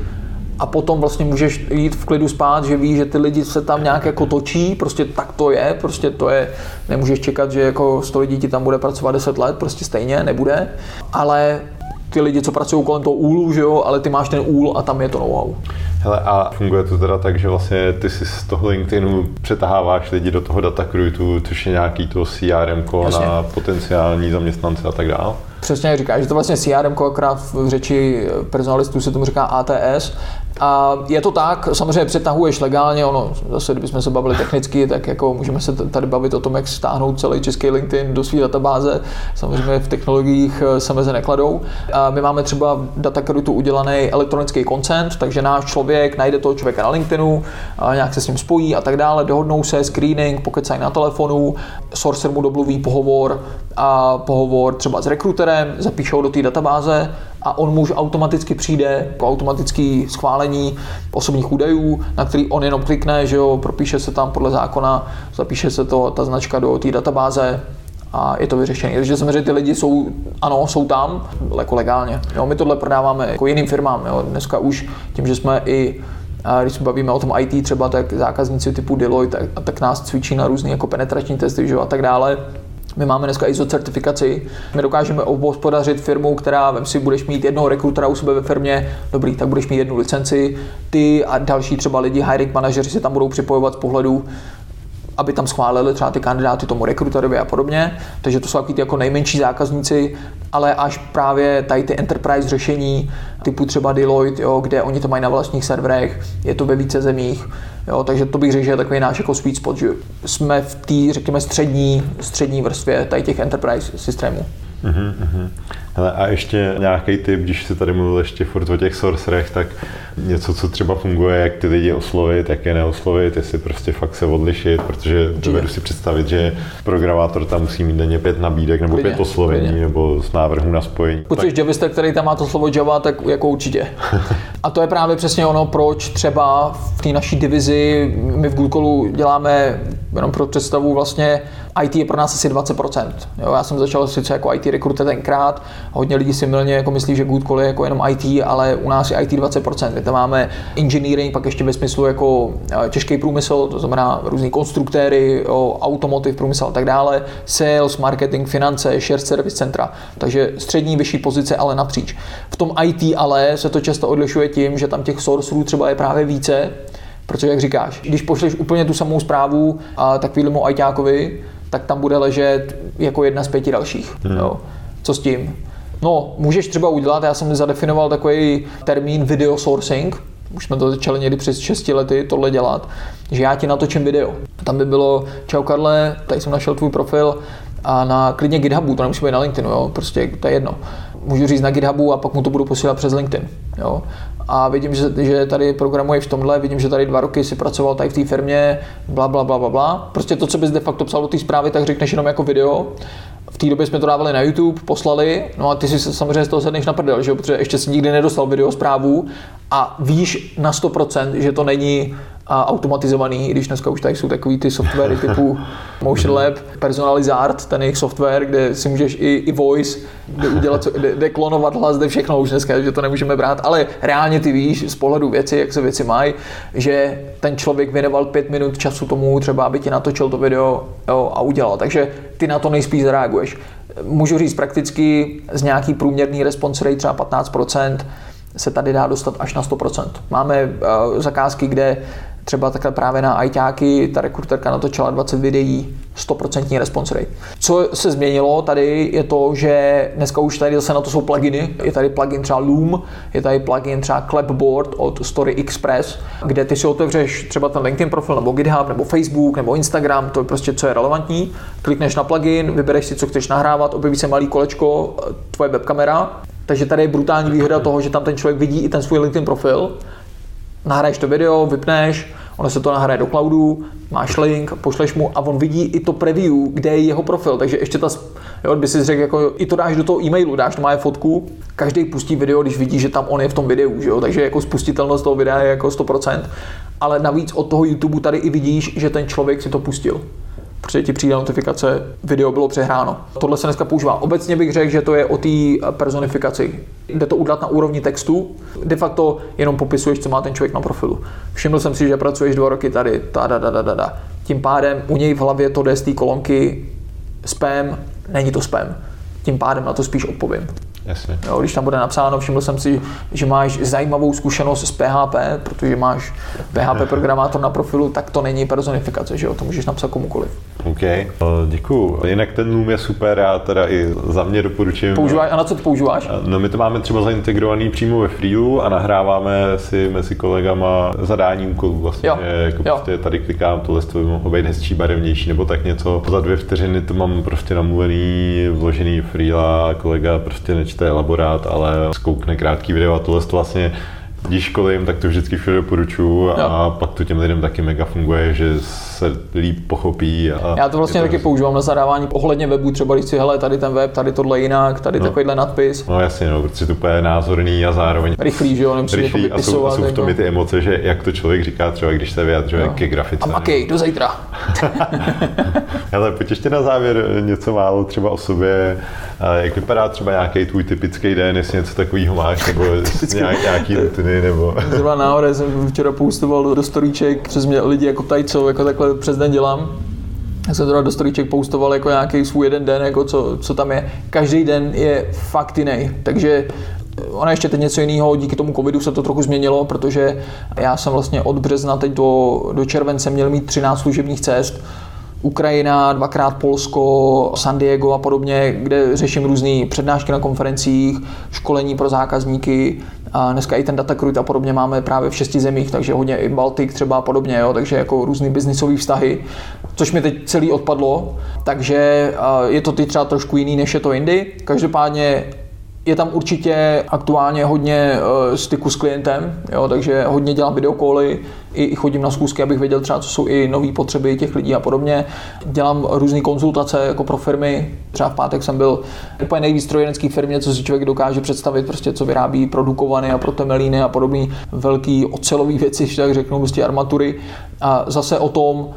a potom vlastně můžeš jít v klidu spát, že víš, že ty lidi se tam nějak jako točí, prostě tak to je, prostě to je, nemůžeš čekat, že jako 100 lidí ti tam bude pracovat 10 let, prostě stejně nebude, ale ty lidi, co pracují kolem toho úlu, že jo, ale ty máš ten úl a tam je to know-how. Hele, a funguje to teda tak, že vlastně ty si z toho LinkedInu přetaháváš lidi do toho datacruitu, což je nějaký to CRM na potenciální zaměstnance a tak dále? Přesně jak říkáš, že to vlastně CRM, akorát v řeči personalistů se tomu říká ATS. A je to tak, samozřejmě přetahuješ legálně, ono, zase kdybychom se bavili technicky, tak jako můžeme se tady bavit o tom, jak stáhnout celý český LinkedIn do své databáze. Samozřejmě v technologiích eh, se meze nekladou. A my máme třeba v Datacruitu udělaný elektronický koncent, takže náš člověk najde toho člověka na LinkedInu, a nějak se s ním spojí a tak dále, dohodnou se, screening, pokecají na telefonu, Sorcer mu domluví pohovor a pohovor třeba s rekruterem, zapíšou do té databáze a on mu už automaticky přijde po automatický schválení osobních údajů, na který on jenom klikne, že jo, propíše se tam podle zákona, zapíše se to, ta značka do té databáze, a je to vyřešené. Takže samozřejmě ty lidi jsou, ano, jsou tam, jako legálně. Jo, my tohle prodáváme jako jiným firmám. Jo. Dneska už tím, že jsme i a když se bavíme o tom IT třeba, tak zákazníci typu Deloitte tak, tak nás cvičí na různé jako penetrační testy že, a tak dále. My máme dneska ISO certifikaci, my dokážeme obhospodařit firmu, která vem si budeš mít jednoho rekrutera u sebe ve firmě, dobrý, tak budeš mít jednu licenci, ty a další třeba lidi, hiring manažeři se tam budou připojovat z pohledu aby tam schválili třeba ty kandidáty tomu rekruterovi a podobně. Takže to jsou takový ty jako nejmenší zákazníci, ale až právě tady ty enterprise řešení typu třeba Deloitte, jo, kde oni to mají na vlastních serverech, je to ve více zemích, jo, takže to bych řekl, že je takový náš jako sweet spot, že jsme v té, řekněme, střední, střední vrstvě tady těch enterprise systémů. Uh-huh, Hele, a ještě nějaký tip, když si tady mluvil ještě furt o těch sorcerech, tak něco, co třeba funguje, jak ty lidi oslovit, jak je neoslovit, jestli prostě fakt se odlišit, protože dovedu si představit, že programátor tam musí mít denně pět nabídek nebo pět oslovení klidně. nebo z návrhu na spojení. Pokud jsi javista, který tam má to slovo Java, tak jako určitě. a to je právě přesně ono, proč třeba v té naší divizi my v Google děláme jenom pro představu vlastně IT je pro nás asi 20%. Jo, já jsem začal sice jako IT rekruter tenkrát, hodně lidí si milně jako myslí, že Good Call je jako jenom IT, ale u nás je IT 20%. My tam máme engineering, pak ještě ve smyslu jako eh, těžký průmysl, to znamená různý konstruktéry, automotive průmysl a tak dále, sales, marketing, finance, shared service centra. Takže střední, vyšší pozice, ale napříč. V tom IT ale se to často odlišuje tím, že tam těch sourcerů třeba je právě více, Protože, jak říkáš, když pošleš úplně tu samou zprávu a takovýmu ajťákovi, tak tam bude ležet jako jedna z pěti dalších. Hmm. Jo. Co s tím? No, můžeš třeba udělat, já jsem zadefinoval takový termín video sourcing, už jsme to začali někdy přes 6 lety tohle dělat, že já ti natočím video. Tam by bylo, čau Karle, tady jsem našel tvůj profil a na klidně GitHubu, to nemusí být na LinkedInu, jo, prostě to je jedno. Můžu říct na GitHubu a pak mu to budu posílat přes LinkedIn. Jo. A vidím, že, že tady programuješ v tomhle, vidím, že tady dva roky si pracoval tady v té firmě, bla, bla, bla, bla, bla. Prostě to, co bys de facto psal do té zprávy, tak řekneš jenom jako video v té době jsme to dávali na YouTube, poslali, no a ty si samozřejmě z toho sedneš na prdel, že? protože ještě si nikdy nedostal video zprávu a víš na 100%, že to není a automatizovaný, i když dneska už tady jsou takový ty softwary typu Motion Lab, Personalizart, ten jejich software, kde si můžeš i, i voice, kde udělat, kde, kde klonovat hlas, kde všechno už dneska, že to nemůžeme brát, ale reálně ty víš z pohledu věci, jak se věci mají, že ten člověk věnoval pět minut času tomu, třeba aby ti natočil to video jo, a udělal. Takže ty na to nejspíš zareaguješ. Můžu říct prakticky z nějaký průměrný response rate třeba 15%, se tady dá dostat až na 100%. Máme uh, zakázky, kde třeba takhle právě na ajťáky ta rekruterka natočila 20 videí, 100% response rate. Co se změnilo tady je to, že dneska už tady zase na to jsou pluginy. Je tady plugin třeba Loom, je tady plugin třeba Clapboard od Story Express, kde ty si otevřeš třeba ten LinkedIn profil nebo GitHub nebo Facebook nebo Instagram, to je prostě co je relevantní. Klikneš na plugin, vybereš si, co chceš nahrávat, objeví se malý kolečko, tvoje webkamera takže tady je brutální výhoda toho, že tam ten člověk vidí i ten svůj LinkedIn profil, nahraješ to video, vypneš, ono se to nahraje do cloudu, máš link, pošleš mu a on vidí i to preview, kde je jeho profil, takže ještě ta, jo, by si řekl, jako i to dáš do toho e-mailu, dáš to má fotku, každý pustí video, když vidí, že tam on je v tom videu, že jo? takže jako spustitelnost toho videa je jako 100%, ale navíc od toho YouTube tady i vidíš, že ten člověk si to pustil protože ti přijde notifikace, video bylo přehráno. Tohle se dneska používá. Obecně bych řekl, že to je o té personifikaci. Jde to udělat na úrovni textu, de facto jenom popisuješ, co má ten člověk na profilu. Všiml jsem si, že pracuješ dva roky tady, ta, da, da, da, da, da. Tím pádem u něj v hlavě to jde z té kolonky spam, není to spam. Tím pádem na to spíš odpovím. Jasně. Jo, když tam bude napsáno, všiml jsem si, že máš zajímavou zkušenost s PHP, protože máš PHP programátor na profilu, tak to není personifikace, že jo, to můžeš napsat komukoliv. OK, děkuju. Jinak ten Loom je super, já teda i za mě doporučím. Používáš, a na co to používáš? No my to máme třeba zaintegrovaný přímo ve Freelu a nahráváme si mezi kolegama zadání úkolů vlastně, jo. že jako jo. prostě tady klikám, tohle to by mohlo být hezčí, barevnější nebo tak něco. Za dvě vteřiny to mám prostě namluvený, vložený Freela, kolega prostě nečte elaborát, ale zkoukne krátký video a tohle to vlastně když školím, tak to vždycky všude doporučuju a jo. pak to těm lidem taky mega funguje, že se líp pochopí. A Já to vlastně to taky používám na zadávání ohledně webu, třeba když si, hele, tady ten web, tady tohle jinak, tady no. takovýhle nadpis. No jasně, no, protože to je názorný a zároveň rychlý, že jo, nemusí rychlý jako a jsou, jsou v tom i ty emoce, že jak to člověk říká, třeba když se vyjadřuje no. ke grafice. A makej, do zítra. Ale pojď ještě na závěr něco málo třeba o sobě. Jak vypadá třeba nějaký tvůj typický den, jestli něco takového máš, nebo nějaký rutiny, nebo... Zrovna náhodou jsem včera poustoval do storíček, přes mě lidi jako tady, co jako takhle přes den dělám. Já jsem teda do storíček poustoval jako nějaký svůj jeden den, jako co, co tam je. Každý den je fakt jiný, takže Ona ještě teď něco jiného, díky tomu covidu se to trochu změnilo, protože já jsem vlastně od března teď do, do července měl mít 13 služebních cest, Ukrajina, dvakrát Polsko, San Diego a podobně, kde řeším různé přednášky na konferencích, školení pro zákazníky. A dneska i ten datacruit a podobně máme právě v šesti zemích, takže hodně i Baltik třeba a podobně, jo, takže jako různý biznisové vztahy, což mi teď celý odpadlo, takže je to ty třeba trošku jiný, než je to jindy. Každopádně je tam určitě aktuálně hodně uh, styku s klientem, jo, takže hodně dělám videokoly, i, chodím na schůzky, abych věděl třeba, co jsou i nové potřeby těch lidí a podobně. Dělám různé konzultace jako pro firmy. Třeba v pátek jsem byl úplně nejvíc strojenský firmě, co si člověk dokáže představit, prostě co vyrábí produkované a protemelíny a podobné velké ocelové věci, tak řeknu, prostě armatury. A zase o tom,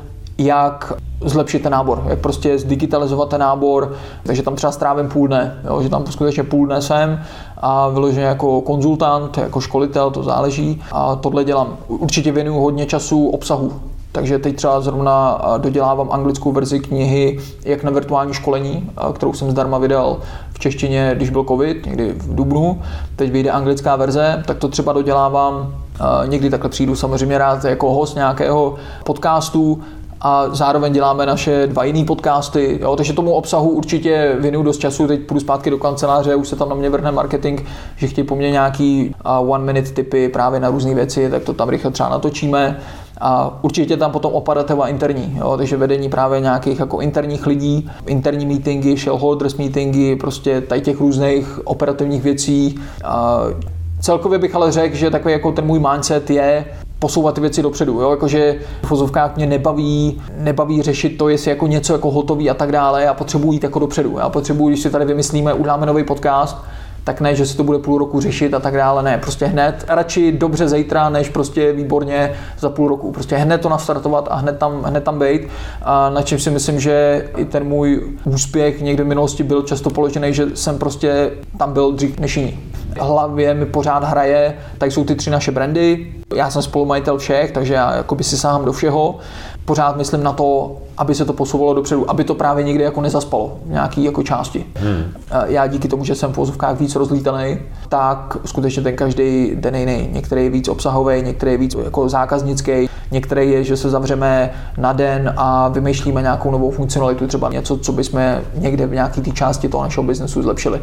jak zlepšit ten nábor, jak prostě zdigitalizovat ten nábor, takže tam třeba strávím půl dne, jo, že tam skutečně půl dne jsem a vyloženě jako konzultant, jako školitel, to záleží a tohle dělám. Určitě věnuju hodně času obsahu, takže teď třeba zrovna dodělávám anglickou verzi knihy Jak na virtuální školení, kterou jsem zdarma vydal v češtině, když byl covid, někdy v Dubnu. Teď vyjde anglická verze, tak to třeba dodělávám. Někdy takhle přijdu samozřejmě rád jako host nějakého podcastu, a zároveň děláme naše dva jiné podcasty, jo, takže tomu obsahu určitě věnuju dost času, teď půjdu zpátky do kanceláře, už se tam na mě vrhne marketing, že chtějí po mně nějaký one minute typy právě na různé věci, tak to tam rychle třeba natočíme. A určitě tam potom operativa interní, jo, takže vedení právě nějakých jako interních lidí, interní meetingy, shareholders meetingy, prostě tady těch různých operativních věcí. A celkově bych ale řekl, že takový jako ten můj mindset je posouvat ty věci dopředu. Jo? Jakože v fozovkách mě nebaví, nebaví řešit to, jestli jako něco jako hotový a tak dále. Já potřebuji jít jako dopředu. Já potřebuji, když si tady vymyslíme, uděláme nový podcast, tak ne, že se to bude půl roku řešit a tak dále, ne, prostě hned, radši dobře zítra, než prostě výborně za půl roku, prostě hned to nastartovat a hned tam, hned tam být, a na čem si myslím, že i ten můj úspěch někdy v minulosti byl často položený, že jsem prostě tam byl dřív než jiný. hlavě mi pořád hraje, tak jsou ty tři naše brandy, já jsem spolumajitel všech, takže já jakoby si sáhám do všeho pořád myslím na to, aby se to posouvalo dopředu, aby to právě někdy jako nezaspalo v nějaký jako části. Hmm. Já díky tomu, že jsem v vozovkách víc rozlítaný, tak skutečně ten každý den jiný. Některý je víc obsahový, některý je víc jako zákaznický, některý je, že se zavřeme na den a vymýšlíme nějakou novou funkcionalitu, třeba něco, co bychom někde v nějaké té části toho našeho biznesu zlepšili.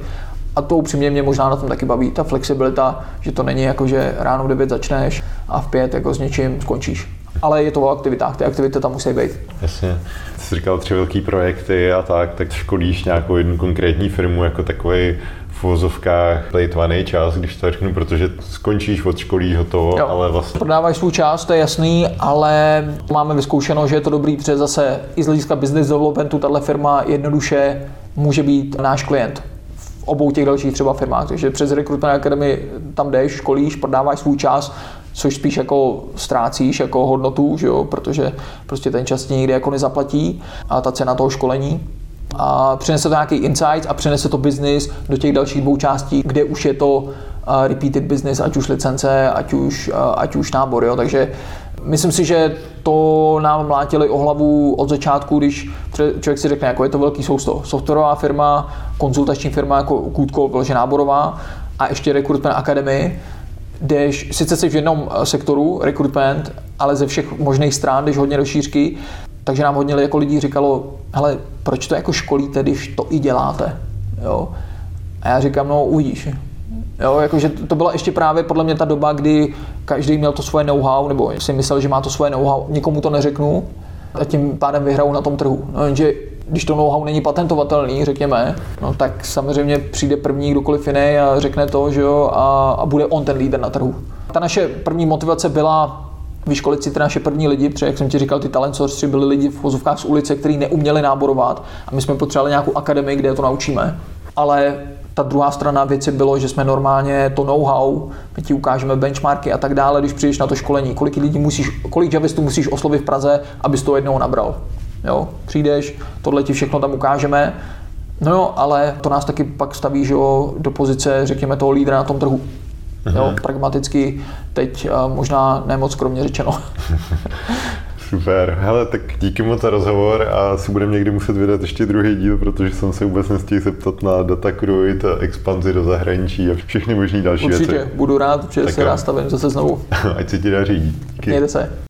A to upřímně mě možná na tom taky baví, ta flexibilita, že to není jako, že ráno v 9 začneš a v 5 jako s něčím skončíš ale je to o aktivitách, ty aktivity tam musí být. Jasně. Jsi říkal tři velké projekty a tak, tak školíš nějakou jednu konkrétní firmu jako takový v vozovkách plejtvaný čas, když to řeknu, protože skončíš od školí hotovo, jo. ale vlastně... Prodáváš svůj čas, to je jasný, ale máme vyzkoušeno, že je to dobrý, protože zase i z hlediska business developmentu tahle firma jednoduše může být náš klient v obou těch dalších třeba firmách. Takže přes Recruitment Academy tam jdeš, školíš, prodáváš svůj čas, což spíš jako ztrácíš jako hodnotu, že jo, protože prostě ten čas nikdy jako nezaplatí a ta cena toho školení a přinese to nějaký insight a přinese to business do těch dalších dvou částí, kde už je to repeated business, ať už licence, ať už, ať už nábor. Jo. Takže myslím si, že to nám mlátili o hlavu od začátku, když člověk si řekne, jako je to velký sousto. Softwarová firma, konzultační firma jako Kůdko, vlože náborová a ještě Recruitment Academy, jdeš, sice jsi v jednom eh, sektoru, recruitment, ale ze všech možných stran jdeš hodně do šířky, takže nám hodně jako lidí říkalo, hele, proč to jako školíte, když to i děláte, jo? A já říkám, no uvidíš. Jo, jakože to byla ještě právě podle mě ta doba, kdy každý měl to svoje know-how, nebo si myslel, že má to svoje know-how, nikomu to neřeknu a tím pádem vyhrajou na tom trhu. No, jenže když to know-how není patentovatelný, řekněme, no tak samozřejmě přijde první kdokoliv jiný a řekne to, že jo, a, a bude on ten líder na trhu. Ta naše první motivace byla vyškolit si ty naše první lidi, protože jak jsem ti říkal, ty talent source byli lidi v vozovkách z ulice, kteří neuměli náborovat a my jsme potřebovali nějakou akademii, kde to naučíme. Ale ta druhá strana věci bylo, že jsme normálně to know-how, my ti ukážeme benchmarky a tak dále, když přijdeš na to školení, kolik lidí musíš, kolik javistů musíš oslovit v Praze, abys to jednou nabral. Jo, přijdeš, tohle ti všechno tam ukážeme, no jo, ale to nás taky pak staví že jo, do pozice, řekněme, toho lídra na tom trhu. Mhm. Jo, pragmaticky teď možná nemoc skromně řečeno. Super. Hele, tak díky moc za rozhovor a si budeme někdy muset vydat ještě druhý díl, protože jsem se vůbec nestihl zeptat na data Cruit, expanzi do zahraničí a všechny možné další Určitě, věci. Určitě, budu rád, že tak se nastavím zase znovu. Ať se ti daří. Díky. Mějte se.